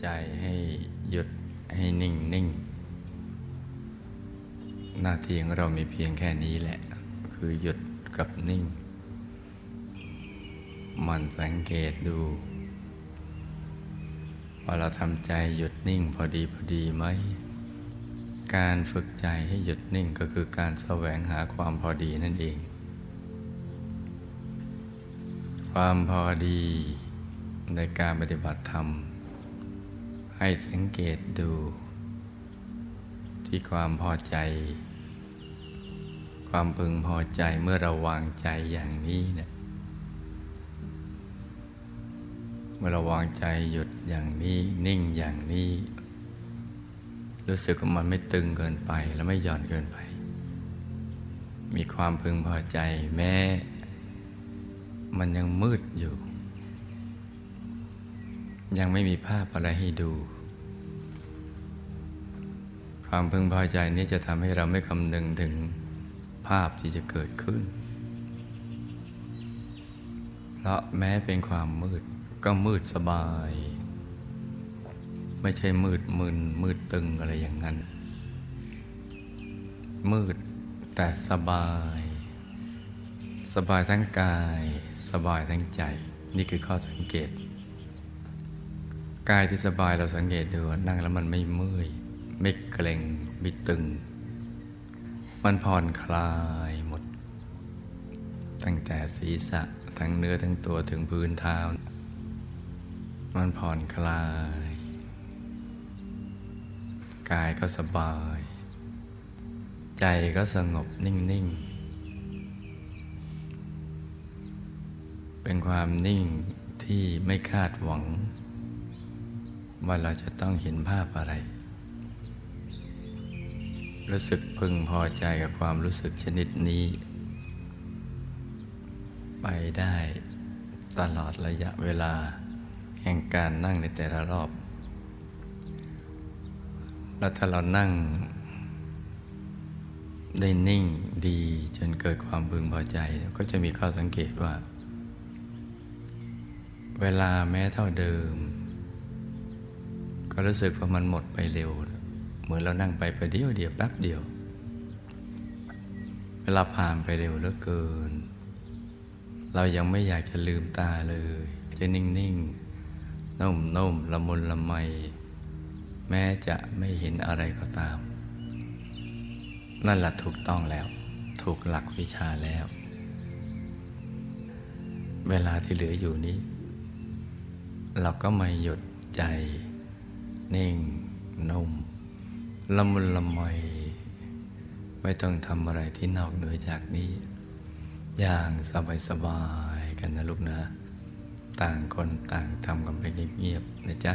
ใจให้หยุดให้นิ่งนิ่งหน้าที่ของเรามีเพียงแค่นี้แหละ คือหยุดกับนิ่ง มันสังเกตดูว่าเราทำใจหยุดนิ่งพอดีพอดีไหม การฝึกใจให้หยุดนิ่งก็คือการแสวงหาความพอดีนั่นเอง ความพอดีในการปฏิบัติธรรม ให้สังเกตดู ที่ความพอใจ ความพึงพอใจเมื่อเราวางใจอย่างนี้เนี่ยเมื่อเราวางใจหยุดอย่างนี้นิ่งอย่างนี้ รู้สึกว่ามันไม่ตึงเกินไปและไม่หย่อนเกินไป มีความพึงพอใจแม้ มันยังมืดอยู่ ยังไม่มีภาพอะไรให้ดู ความพึงพอใจนี้จะทำให้เราไม่คำนึงถึงภาพที่จะเกิดขึ้น เพราะแม้เป็นความมืดก็มืดสบาย ไม่ใช่มืดมึนมืดตึงอะไรอย่างนั้น มืดแต่สบาย สบายทั้งกาย สบายทั้งใจ นี่คือข้อสังเกต กายที่สบายเราสังเกตดูนั่งแล้วมันไม่เมื่อย ไม่เกร็งไม่ตึง มันผ่อนคลายหมด ตั้งแต่ศีรษะทั้งเนื้อทั้งตัวถึงพื้นเท้า มันผ่อนคลาย กายก็สบาย ใจก็สงบนิ่ง ๆ เป็นความนิ่งที่ไม่คาดหวัง ว่าเราจะต้องเห็นภาพอะไร รู้สึกพึงพอใจกับความรู้สึกชนิดนี้ ไปได้ตลอดระยะเวลา แห่งการนั่งในแต่ละรอบ แล้วถ้าเรานั่ง ได้นิ่งดีจนเกิดความพึงพอใจ ก็จะมีข้อสังเกตว่า เวลาแม้เท่าเดิม ก็รู้สึกว่ามันหมดไปเร็ว เหมือนเรานั่งไปประเดียวเดียวแป๊บเดียว เวลาผ่านไปเร็วเหลือเกิน เรายังไม่อยากจะลืมตาเลยจะนิ่งๆนุ่มนุ่มละมุนละไม แม้จะไม่เห็นอะไรก็ตาม นั่นแหละถูกต้องแล้ว ถูกหลักวิชาแล้ว เวลาที่เหลืออยู่นี้ เราก็ไม่หยุดใจ นิ่ง นุ่ม ละมุนละไมไม่ต้องทำอะไรที่นอกเหนือจากนี้ อย่างสบายๆกันนะลูกนะ ต่างคนต่างทำกันไปเงียบๆนะจ๊ะ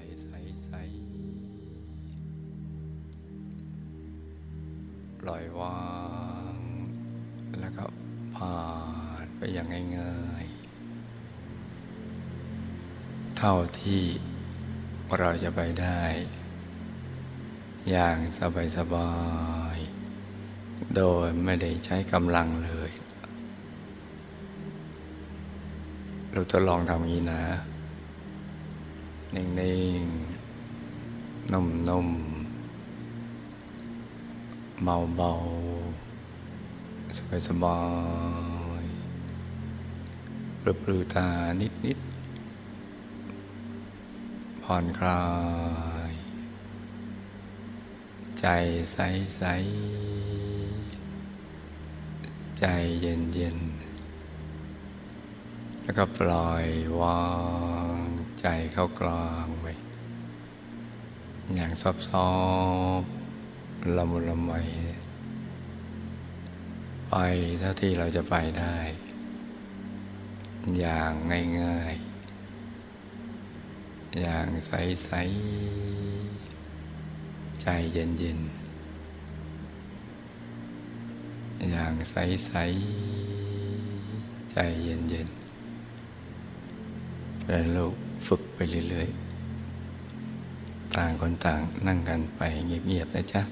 ใจใสปล่อยวาง แล้วก็ผ่านไปอย่างง่ายๆ เท่าที่เราจะไปได้ อย่างสบายๆ โดยไม่ได้ใช้กำลังเลย เราจะลองทำอย่างนี้นะ นิ่งๆ นุ่มๆ เบาๆ สบายๆปลือปลือตานิดๆ ผ่อนคลาย ใจใสๆ ใจเย็นๆ แล้วก็ปล่อยวาง ใจเข้ากลางไปอย่างซอบซอบละมุนละไมไปเท่าที่เราจะไปได้ อย่างง่ายๆ อย่างใสๆ ใจเย็นๆ อย่างใสๆ ใจเย็นๆเป็นลูก ฝึกไปเรื่อย ๆ ต่างคนต่างนั่งกันไปเงียบๆนะจ๊ะ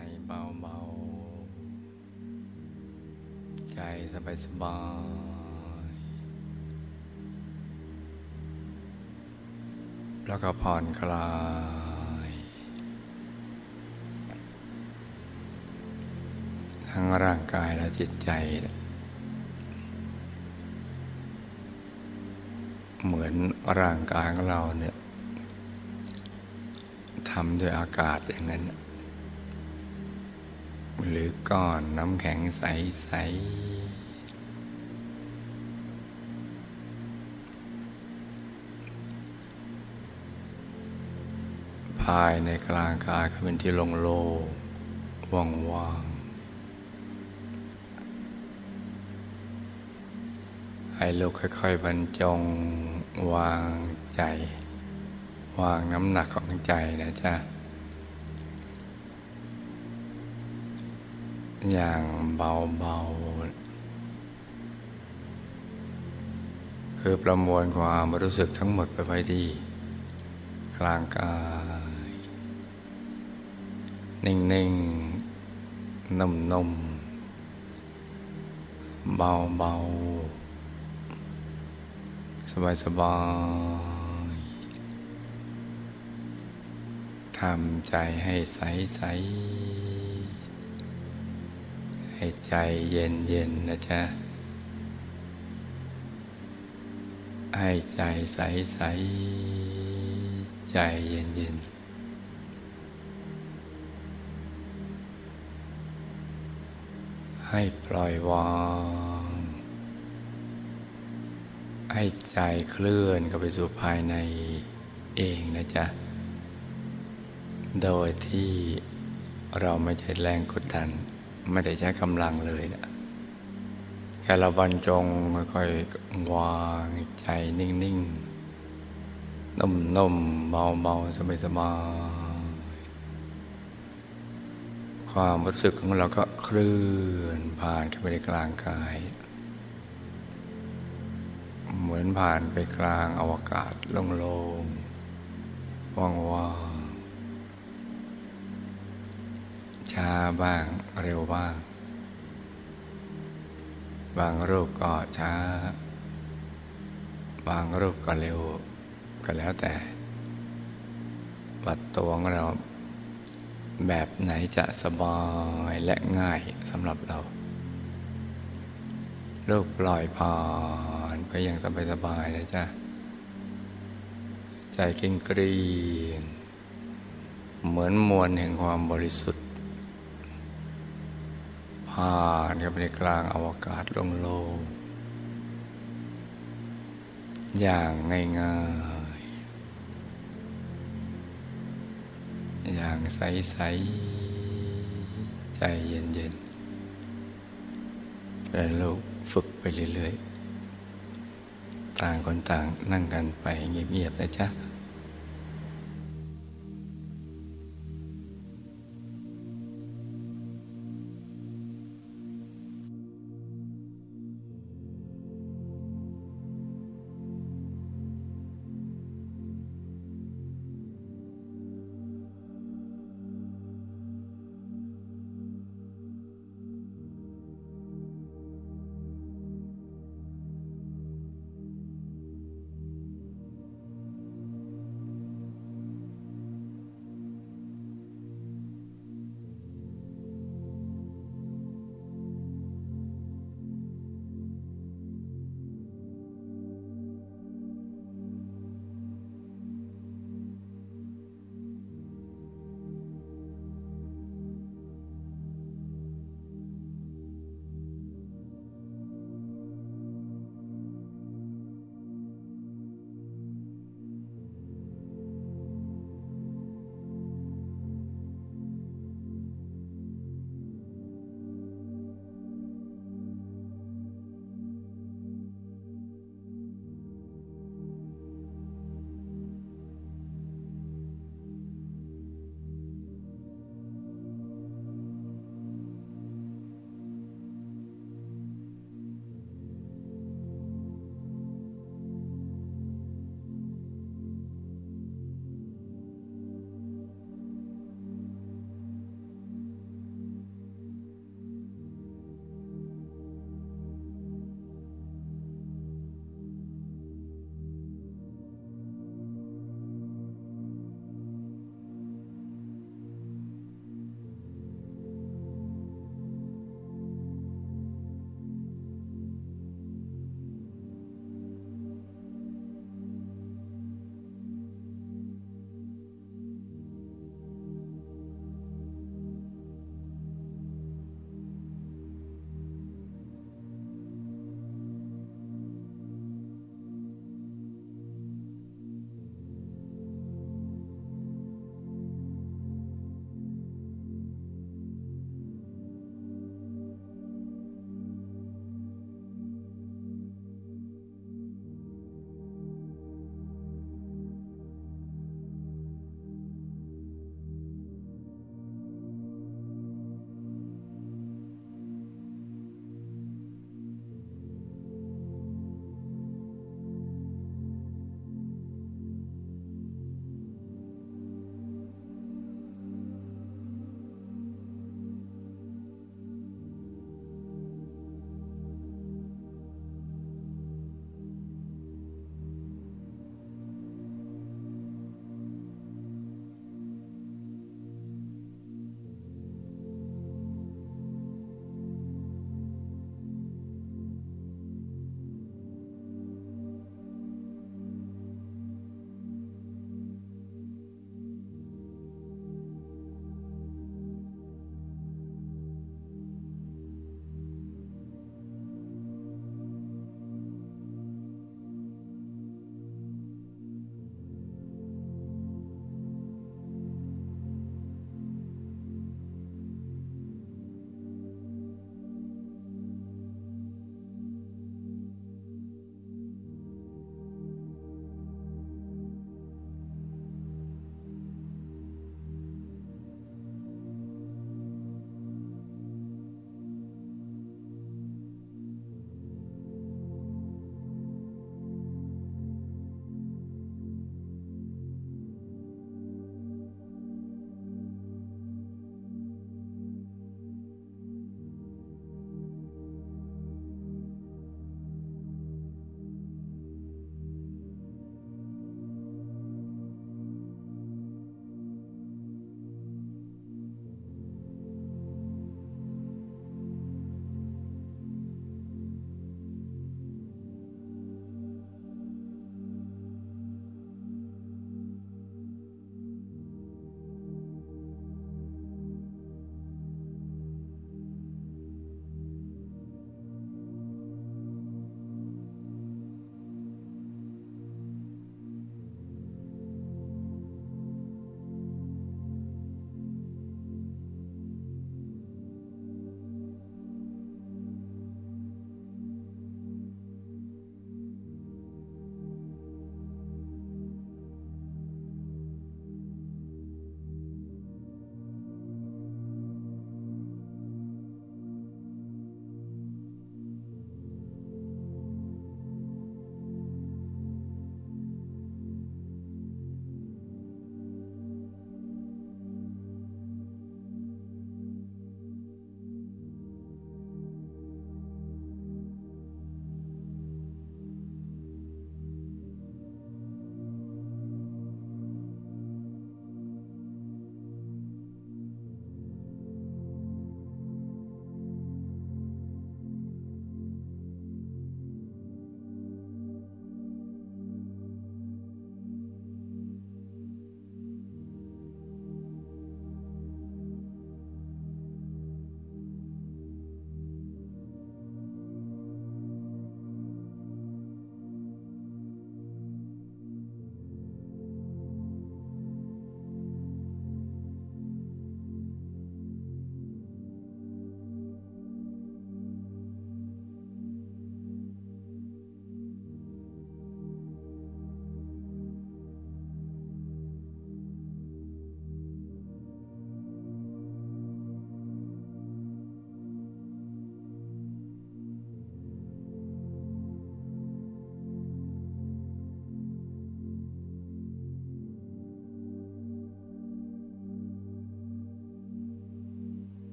ใจเบาใจสบายๆแล้วก็ผ่อนคลาย ทั้งร่างกายและจิตใจ เหมือนร่างกายของเราเนี่ยทำด้วยอากาศอย่างนั้น ก้อนน้ำแข็งใส ๆ ภายในกลางกายก็เป็นที่ลงโลว่างว่างให้ลูกค่อย ๆ บรรจงวางใจ วางน้ำหนักของใจนะจ๊ะ อย่างเบาๆ คือประมวลความรู้สึกทั้งหมดไปไว้ที่กลางกาย นิ่งๆ นุ่มๆ เบาๆ สบายๆทำใจให้ใสใส ให้ใจเย็นเย็นนะจ๊ะ ให้ใจใสใสใจเย็นเย็นให้ปล่อยวาง ให้ใจเคลื่อนเข้าไปสู่ภายในเองนะจ๊ะ โดยที่เราไม่ใช้แรงกดดัน ไม่ได้ใช้กำลังเลยนะแค่เราบรรจงค่อยๆวางใจนิ่งๆนุ่มๆเบาๆสบายๆความรู้สึกของเราก็เคลื่อนผ่านเข้าไปในกลางกาย เหมือนผ่านไปกลางอวกาศโล่งๆว่างๆ ช้าบ้างเร็วบ้าง บางรูปก็ช้า บางรูปก็เร็ว ก็แล้วแต่วัดตัวของเราแบบไหนจะสบายและง่ายสำหรับเราลูกปล่อยผ่านไปอย่างสบายๆนะจ๊ะ ใจเก่งกรีงเหมือนมวลแห่งความบริสุทธิ ผ่านเข้าไปในกลางอวกาศโล่งๆอย่างง่ายๆ อย่างใสๆ ใจเย็นๆเป็นลูกฝึกไปเรื่อยๆ ต่างคนต่างนั่งกันไปเงียบๆนะจ๊ะ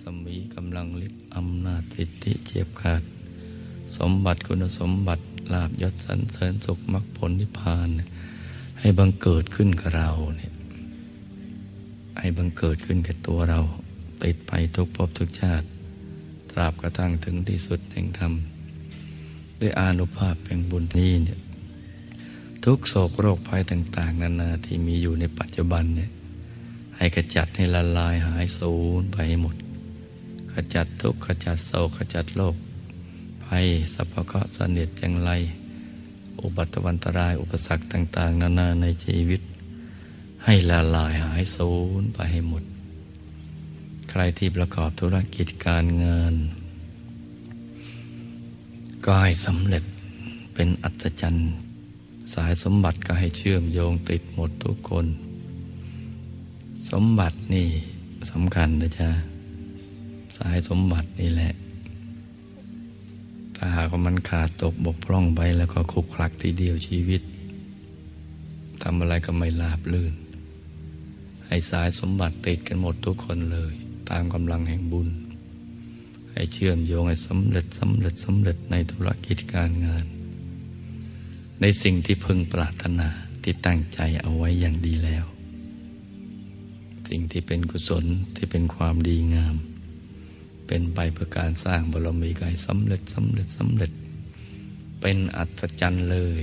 รัศมีกำลังฤทธิ์อำนาจสิทธิเจียบขาด สมบัติคุณสมบัติลาบยศสันเสริญสุขมรรคผลนิพพาน ให้บังเกิดขึ้นกับเราเนี่ยให้บังเกิดขึ้นกับตัวเรา ติดไปทุกภพทุกชาติ ตราบกระทั่งถึงที่สุดแห่งธรรมด้วยอานุภาพแห่งบุญนี้เนี่ยทุกโศกโรคภัยต่าง ๆ นานาที่มีอยู่ในปัจจุบันเนี่ยให้ขจัดให้ละลายหายสูญไปให้หมด ขจัดทุกข์ขจัดโศกขจัดโรคภัยสัพพะเสนียดจังไร อุบัติวันตรายอุปสรรคต่าง ๆ นานาในชีวิต ให้ละลายหายสูญไปให้หมด ใครที่ประกอบธุรกิจการงาน ก็ให้สำเร็จเป็นอัศจรรย์ สายสมบัติก็ให้เชื่อมโยงติดหมดทุกคน สมบัตินี่สำคัญนะจ๊ะายสมบัตินี่แหละ ถ้าหากว่ามันขาดตกบกพร่องไปแล้วก็คุกคลักทีเดียวชีวิตทำอะไรก็ไม่ราบลื่น ให้สายสมบัติติดกันหมดทุกคนเลย ตามกำลังแห่งบุญ ให้เชื่อมโยงให้สำเร็จสำเร็จสำเร็จในธุรกิจการงาน ในสิ่งที่พึงปรารถนาที่ตั้งใจเอาไว้อย่างดีแล้ว สิ่งที่เป็นกุศลที่เป็นความดีงาม เป็นไปเพื่อการสร้างบารมีกายสำเร็จสำเร็จสำเร็จ เป็นอัศจรรย์เลย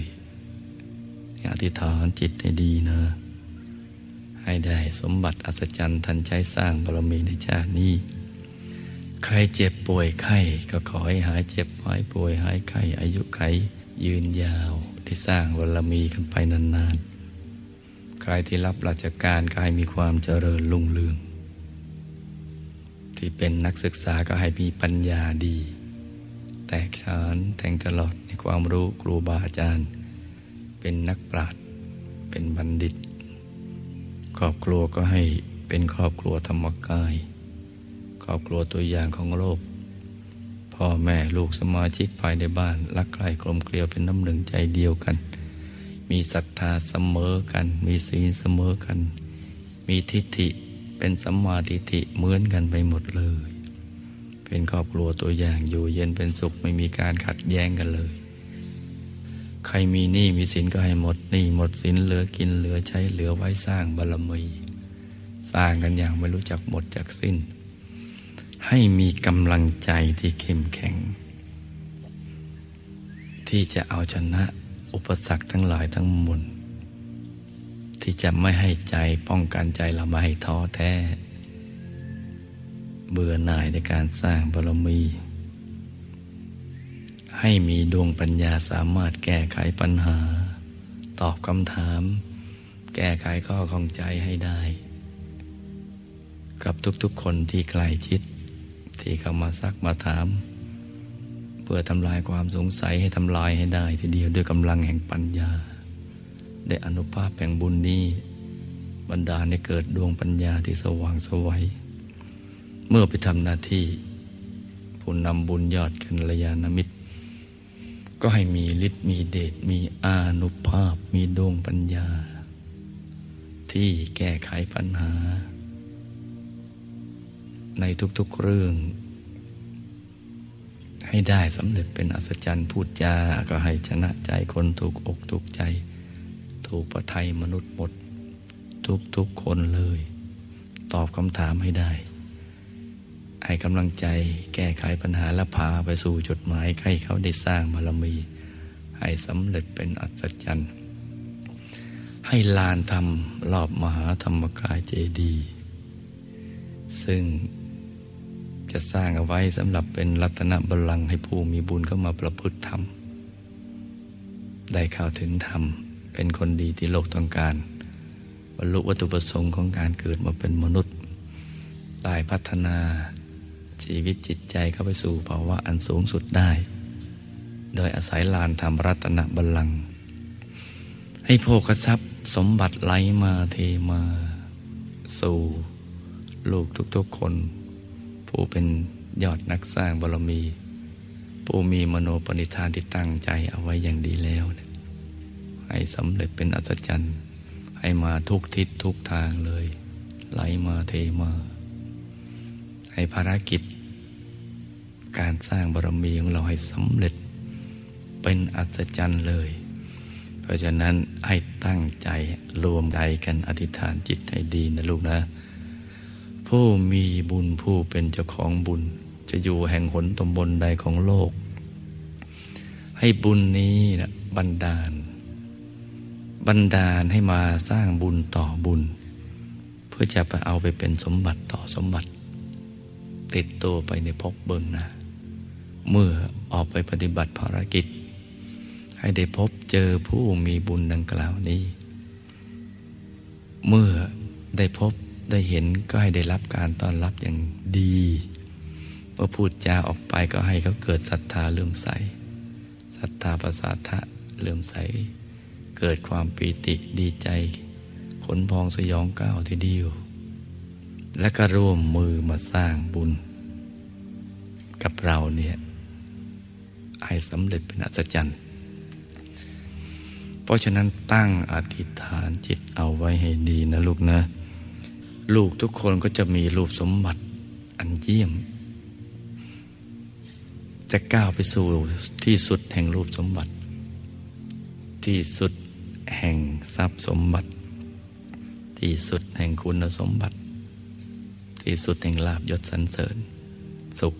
อธิษฐานจิตให้ดีนะ ให้ได้สมบัติอัศจรรย์ทันใช้สร้างบารมีในชาตินี้ ใครเจ็บป่วยไข้ก็ขอให้หายเจ็บหายป่วยหายไข้อายุไขยืนยาวได้สร้างบารมีกันไปนานๆ ใครที่รับราชการก็ให้มีความเจริญรุ่งเรือง ที่เป็นนักศึกษาก็ให้มีปัญญาดี แตกฉานแทงตลอดในความรู้ครูบาอาจารย์ เป็นนักปราชญ์เป็นบัณฑิต ครอบครัวก็ให้เป็นครอบครัวธรรมกาย ครอบครัวตัวอย่างของโลก พ่อแม่ลูกสมาชิกภายในบ้าน รักใคร่กลมเกลียวเป็นน้ำหนึ่งใจเดียวกัน มีศรัทธาเสมอกัน มีศีลเสมอกัน มีทิฏฐิ เป็นสัมมาทิฏฐิเหมือนกันไปหมดเลย เป็นครอบครัวตัวอย่างอยู่เย็นเป็นสุขไม่มีการขัดแย้งกันเลย ใครมีหนี้มีสินก็ให้หมดหนี้หมดสินเหลือกินเหลือใช้เหลือไว้สร้างบารมี สร้างกันอย่างไม่รู้จักหมดจากสิ้น ให้มีกำลังใจที่เข้มแข็ง ที่จะเอาชนะอุปสรรคทั้งหลายทั้งมวล ที่จะไม่ให้ใจป้องกันใจเราไม่ให้ท้อแท้ เบื่อหน่ายในการสร้างบารมี ให้มีดวงปัญญาสามารถแก้ไขปัญหา ตอบคำถาม แก้ไขข้อข้องใจให้ได้ กับทุกๆคนที่ใกล้ชิด ที่เข้ามาซักมาถาม เพื่อทำลายความสงสัยให้ทำลายให้ได้ ทีเดียวด้วยกำลังแห่งปัญญา ได้อนุภาพแห่งบุญนี้ บรรดาในเกิดดวงปัญญาที่สว่างสวัยเมื่อไปทำหน้าที่ผู้นำบุญยอดกันระยาณมิตร ก็ให้มีฤทธิ์มีเดชมีอานุภาพ มีดวงปัญญา ที่แก้ไขปัญหา ในทุกๆเรื่อง ให้ได้สำเร็จเป็นอัศจรรย์พูดจาก็ให้ชนะใจคนถูกอกถูกใจ ถูกประทัยมนุษย์หมด ทุกๆคนเลย ตอบคำถามให้ได้ ให้กำลังใจแก้ไขปัญหาและพาไปสู่จุดหมายให้เขาได้สร้างบารมี ให้สำเร็จเป็นอัศจรรย์ ให้ลานธรรมรอบมหาธรรมกายเจดี ซึ่งจะสร้างเอาไว้สำหรับเป็นรัตนบัลลังก์ให้ผู้มีบุญเข้ามาประพฤติธรรม ได้เข้าถึงธรรม เป็นคนดีที่โลกต้องการ บรรลุวัตถุประสงค์ของการเกิดมาเป็นมนุษย์ได้พัฒนาชีวิตจิตใจเข้าไปสู่ภาวะอันสูงสุดได้ โดยอาศัยลานธรรมรัตนบัลลังก์ให้โภคทรัพย์สมบัติไหลมาเทมา สู่ลูกทุกๆคน ผู้เป็นยอดนักสร้างบารมี ผู้มีมโนปณิธานที่ตั้งใจเอาไว้อย่างดีแล้ว ให้สำเร็จเป็นอัศจรรย์ ให้มาทุกทิศทุกทางเลย ไหลมาเทมา ให้ภารกิจ การสร้างบารมีของเราให้สำเร็จ เป็นอัศจรรย์เลย เพราะฉะนั้นให้ตั้งใจรวมใจกันอธิษฐานจิตให้ดีนะลูกนะ ผู้มีบุญผู้เป็นเจ้าของบุญ จะอยู่แห่งหนตำบลใดของโลก ให้บุญนี้นะบันดาล บันดาลให้มาสร้างบุญต่อบุญ เพื่อจะไปเอาไปเป็นสมบัติต่อสมบัติ ติดตัวไปในภพเบื้องหน้าเมื่อออกไปปฏิบัติภารกิจ ให้ได้พบเจอผู้มีบุญดังกล่าวนี้ เมื่อได้พบได้เห็นก็ให้ได้รับการต้อนรับอย่างดีเมื่อพูดจาออกไปก็ให้เขาเกิดศรัทธาเลื่อมใสศรัทธาประสาทะเลื่อมใส เกิดความปีติดีใจ ขนพองสยองก้าวทีเดียว และก็ร่วมมือมาสร้างบุญ กับเราเนี่ยให้สำเร็จเป็นอัศจรรย์ เพราะฉะนั้นตั้งอธิษฐานจิตเอาไว้ให้ดีนะลูกนะ ลูกทุกคนก็จะมีรูปสมบัติอันเยี่ยม จะก้าวไปสู่ที่สุดแห่งรูปสมบัติ ที่สุด แห่งทรัพย์สมบัติ ที่สุดแห่งคุณสมบัติ ที่สุดแห่งลาบยศสรรเสริญ สุข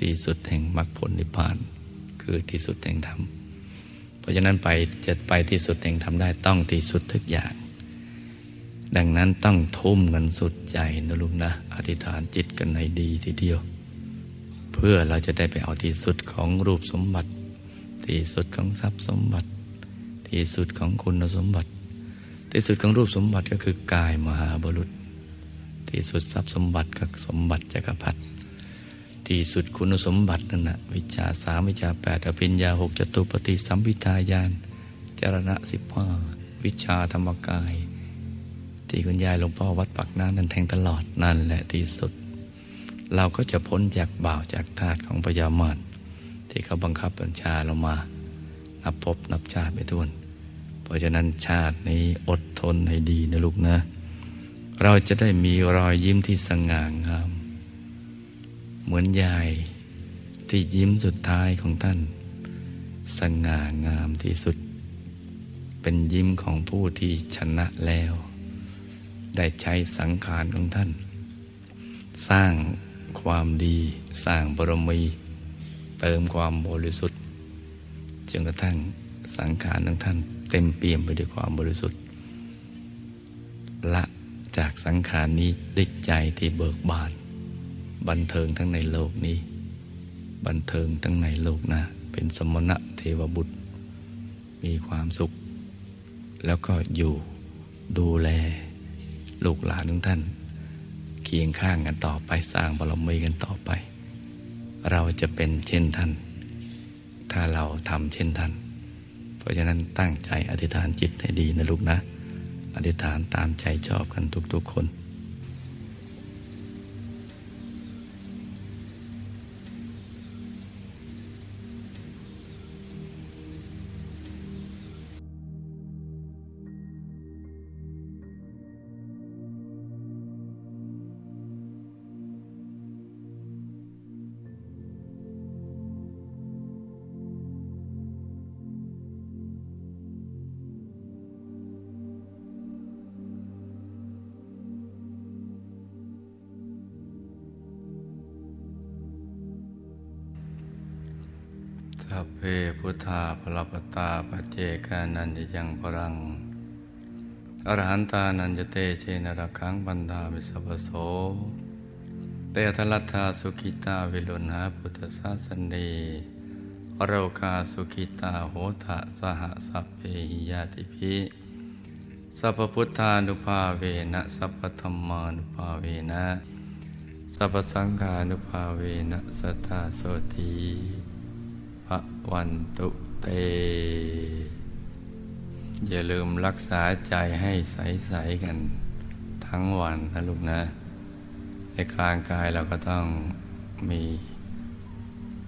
ที่สุดแห่งมรรคผลนิพพาน คือที่สุดแห่งธรรมเพราะฉะนั้นไปจะไปที่สุดแห่งธรรมได้ต้องที่สุดทุกอย่าง ดังนั้นต้องทุ่มกันสุดใจนะลุงนะ อธิษฐานจิตกันให้ดีทีเดียว เพื่อเราจะได้ไปเอาที่สุดของรูปสมบัติ ที่สุดของทรัพย์สมบัติ ที่สุดของคุณสมบัติ ที่สุดของรูปสมบัติก็คือกายมหาบุรุษ ที่สุดทรัพย์สมบัติก็สมบัติจักรพรรดิที่สุดคุณสมบัตินั่นนะวิชาสามวิชาแปดอภิญญาหกจตุปฏิสัมพิทายานจรณะสิบห้าวิชาธรรมกาย ที่คุณยายหลวงพ่อวัดปักน้ำนั่นแทงตลอดนั่นแหละที่สุด เราก็จะพ้นจากบ่าวจากทาสของพญามารที่เขาบังคับบัญชาเรามา นับพบนับชาติไปทุนเพราะฉะนั้นชาตินี้อดทนให้ดีนะลูกนะ เราจะได้มีรอยยิ้มที่สง่างาม เหมือนยายที่ยิ้มสุดท้ายของท่าน สง่างามที่สุด เป็นยิ้มของผู้ที่ชนะแล้ว ได้ใช้สังขารของท่าน สร้างความดี สร้างบารมี เติมความบริสุทธิ์ จนกระทั่งสังขารของท่านเต็มเปี่ยมไปด้วยความบริสุทธิ์ ละจากสังขารนี้ด้วยใจที่เบิกบาน บันเทิงทั้งในโลกนี้ บันเทิงทั้งในโลกหนะเป็นสมณะเทวบุตร มีความสุข แล้วก็อยู่ดูแลลูกหลานของท่านเคียงข้างกันต่อไปสร้างบารมีกันต่อไป เราจะเป็นเช่นท่าน ถ้าเราทำเช่นท่าน เพราะฉะนั้นตั้งใจอธิษฐานจิตให้ดีนะลูกนะ อธิษฐานตามใจชอบกันทุกๆคน พุทธาพลปตาปเจกานันจะยังพรัง อรหันตานันจะเตเชนรคังบันดามิสัพพโส เตทลัตถาสุขิตาวิลุณหาพุทธศาสนีอโรกาสุขิตาโหทะสหสัพเพหิยาติภิสัพพุทธานุภาเวนะสัพพธรรมานุภาเวนะสัพพสังฆานุภาเวนะสัทธาโสตี วันตุเต อย่าลืมรักษาใจให้ใส ๆ กัน ทั้งวันนะลูกนะ ในกลางกายเราก็ต้องมี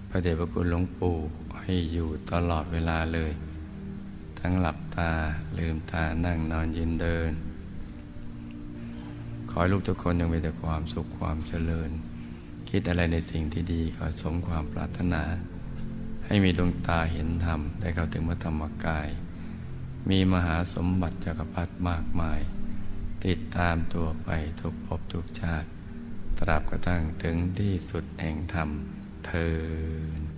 พระเดชพระคุณหลวงปู่ให้อยู่ตลอดเวลาเลย ทั้งหลับตาลืมตานั่งนอนยืนเดิน ขอให้ลูกทุกคนยังมีแต่ความสุขความเจริญ คิดอะไรในสิ่งที่ดีขอสมความปรารถนา ให้มีดวงตาเห็นธรรม ได้เข้าถึงพระธรรมกาย มีมหาสมบัติจักรพรรดิมากมาย ติดตามตัวไปทุกภพทุกชาติ ตราบกระทั่งถึงที่สุดแห่งธรรมเทิน